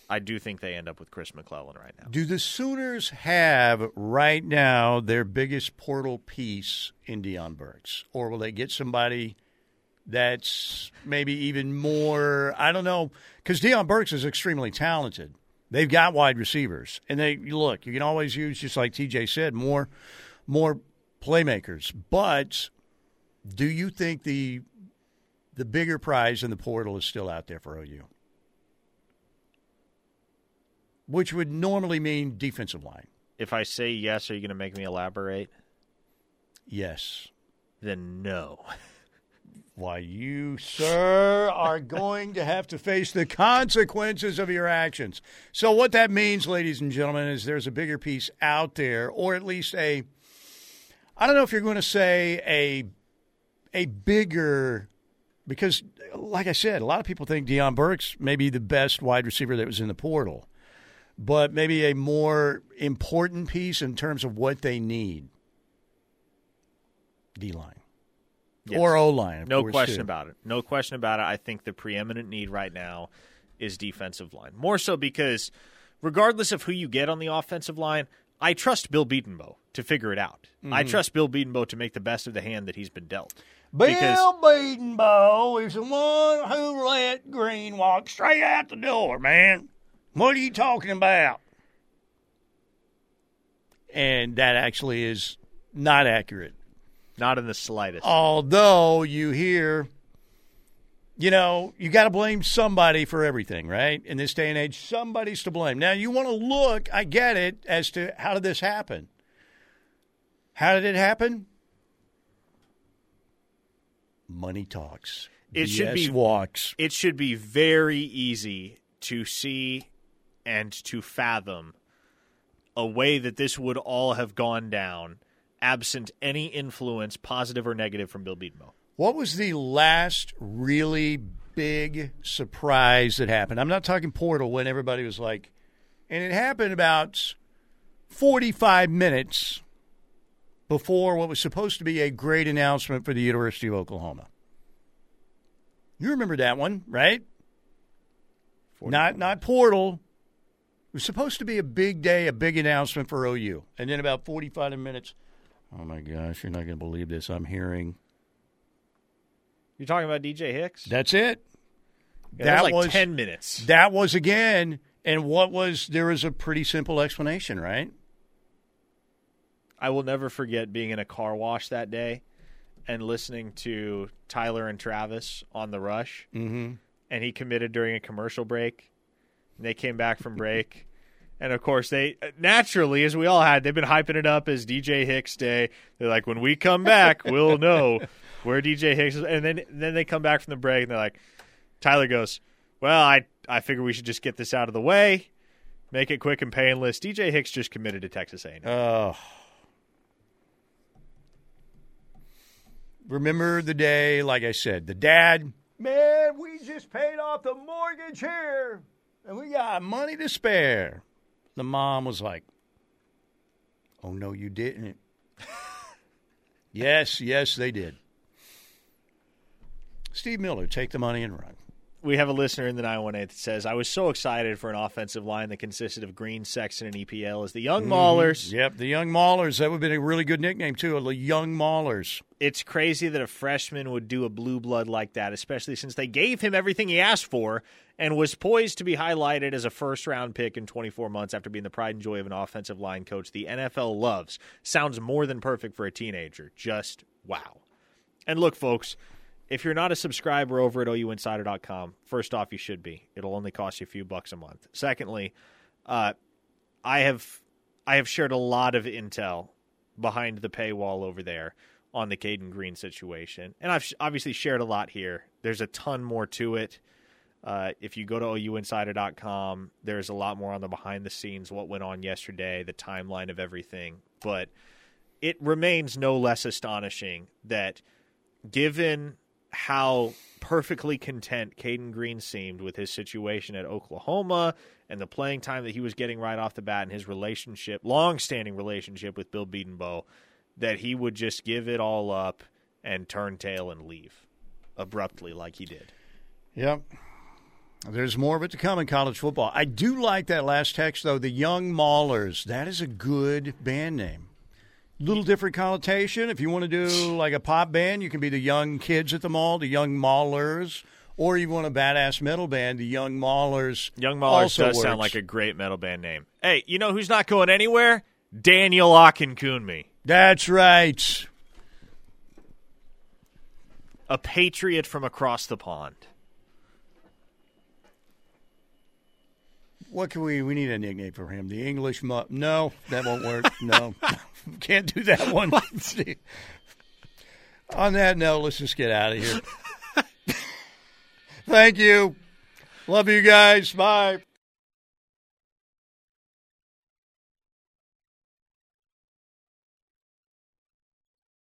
I do think they end up with Chris McClellan right now. Do the Sooners have right now their biggest portal piece in Deion Burks? Or will they get somebody that's maybe even more. I don't know because Deion Burks is extremely talented. They've got wide receivers, and they look. You can always use just like TJ said, more more playmakers. But do you think the the bigger prize in the portal is still out there for OU? Which would normally mean defensive line. If I say yes, are you going to make me elaborate? Yes. Then no. Why, you, sir, are going to have to face the consequences of your actions. So, what that means, ladies and gentlemen, is there's a bigger piece out there, or at least a, I don't know if you're going to say a, a bigger, because, like I said, a lot of people think Deion Burks may be the best wide receiver that was in the portal, but maybe a more important piece in terms of what they need. D line. Yes. or O line. No course, question too. about it. No question about it. I think the preeminent need right now is defensive line. More so because, regardless of who you get on the offensive line, I trust Bill Bedenbaugh to figure it out. I Mhm. trust Bill Bedenbaugh to make the best of the hand that he's been dealt. Bill Because- Bedenbaugh is the one who let Green walk straight out the door, man. What are you talking about? And that actually is not accurate. Not in the slightest. Although you hear, you know, you got to blame somebody for everything, right? In this day and age, somebody's to blame. Now, you want to look, I get it, as to how did this happen? How did it happen? Money talks. it should be walks. It should be very easy to see and to fathom a way that this would all have gone down absent any influence, positive or negative, from Bill Bedenbaugh. What was the last really big surprise that happened? I'm not talking portal when everybody was like, and it happened about 45 minutes before what was supposed to be a great announcement for the University of Oklahoma. You remember that one, right? Not not portal. It was supposed to be a big day, a big announcement for OU, and then about 45 minutes. Oh my gosh, you're not going to believe this. I'm hearing You're talking about DJ Hicks? That's it. Yeah, that was like 10 minutes. That was again, and what was there was a pretty simple explanation, right? I will never forget being in a car wash that day and listening to Tyler and Travis on the rush. Mm-hmm. And he committed during a commercial break. And they came back from break. and of course, they naturally, as we all had, they've been hyping it up as DJ Hicks Day. They're like, when we come back, we'll know where DJ Hicks is. And then, then they come back from the break and they're like, Tyler goes, Well, I, I figure we should just get this out of the way, make it quick and painless. DJ Hicks just committed to Texas A&M. Oh. Remember the day, like I said, the dad, man, we just paid off the mortgage here and we got money to spare. The mom was like, Oh, no, you didn't. yes, yes, they did. Steve Miller, take the money and run. We have a listener in the 918 that says, I was so excited for an offensive line that consisted of Green, Sexton, and an EPL as the Young Mhm. Maulers. Yep, the Young Maulers. That would have been a really good nickname, too. The Young Maulers. It's crazy that a freshman would do a blue blood like that, especially since they gave him everything he asked for and was poised to be highlighted as a first round pick in 24 months after being the pride and joy of an offensive line coach the NFL loves. Sounds more than perfect for a teenager. Just wow. And look, folks, if you're not a subscriber over at OUinsider.com, first off, you should be. It'll only cost you a few bucks a month. Secondly, uh, I have I have shared a lot of intel behind the paywall over there on the Cayden Green situation, and I've obviously shared a lot here. There's a ton more to it. Uh, if you go to OUinsider.com, there's a lot more on the behind the scenes, what went on yesterday, the timeline of everything. But it remains no less astonishing that given how perfectly content Cayden Green seemed with his situation at Oklahoma and the playing time that he was getting right off the bat and his relationship, long-standing relationship with Bill Bedenbaugh, that he would just give it all up and turn tail and leave abruptly like he did. Yep. There's more of it to come in college football. I do like that last text, though. The Young Maulers. That is a good band name. Little different connotation. If you want to do like a pop band, you can be the Young Kids at the Mall, the Young Maulers. Or you want a badass metal band, the Young Maulers. Young Maulers also does sound like a great metal band name. Hey, you know who's not going anywhere? Daniel Akinkunmi. That's right. A patriot from across the pond. What can we? We need a nickname for him. The English mu- No, that won't work. no, can't do that one. On that note, let's just get out of here. Thank you. Love you guys. Bye.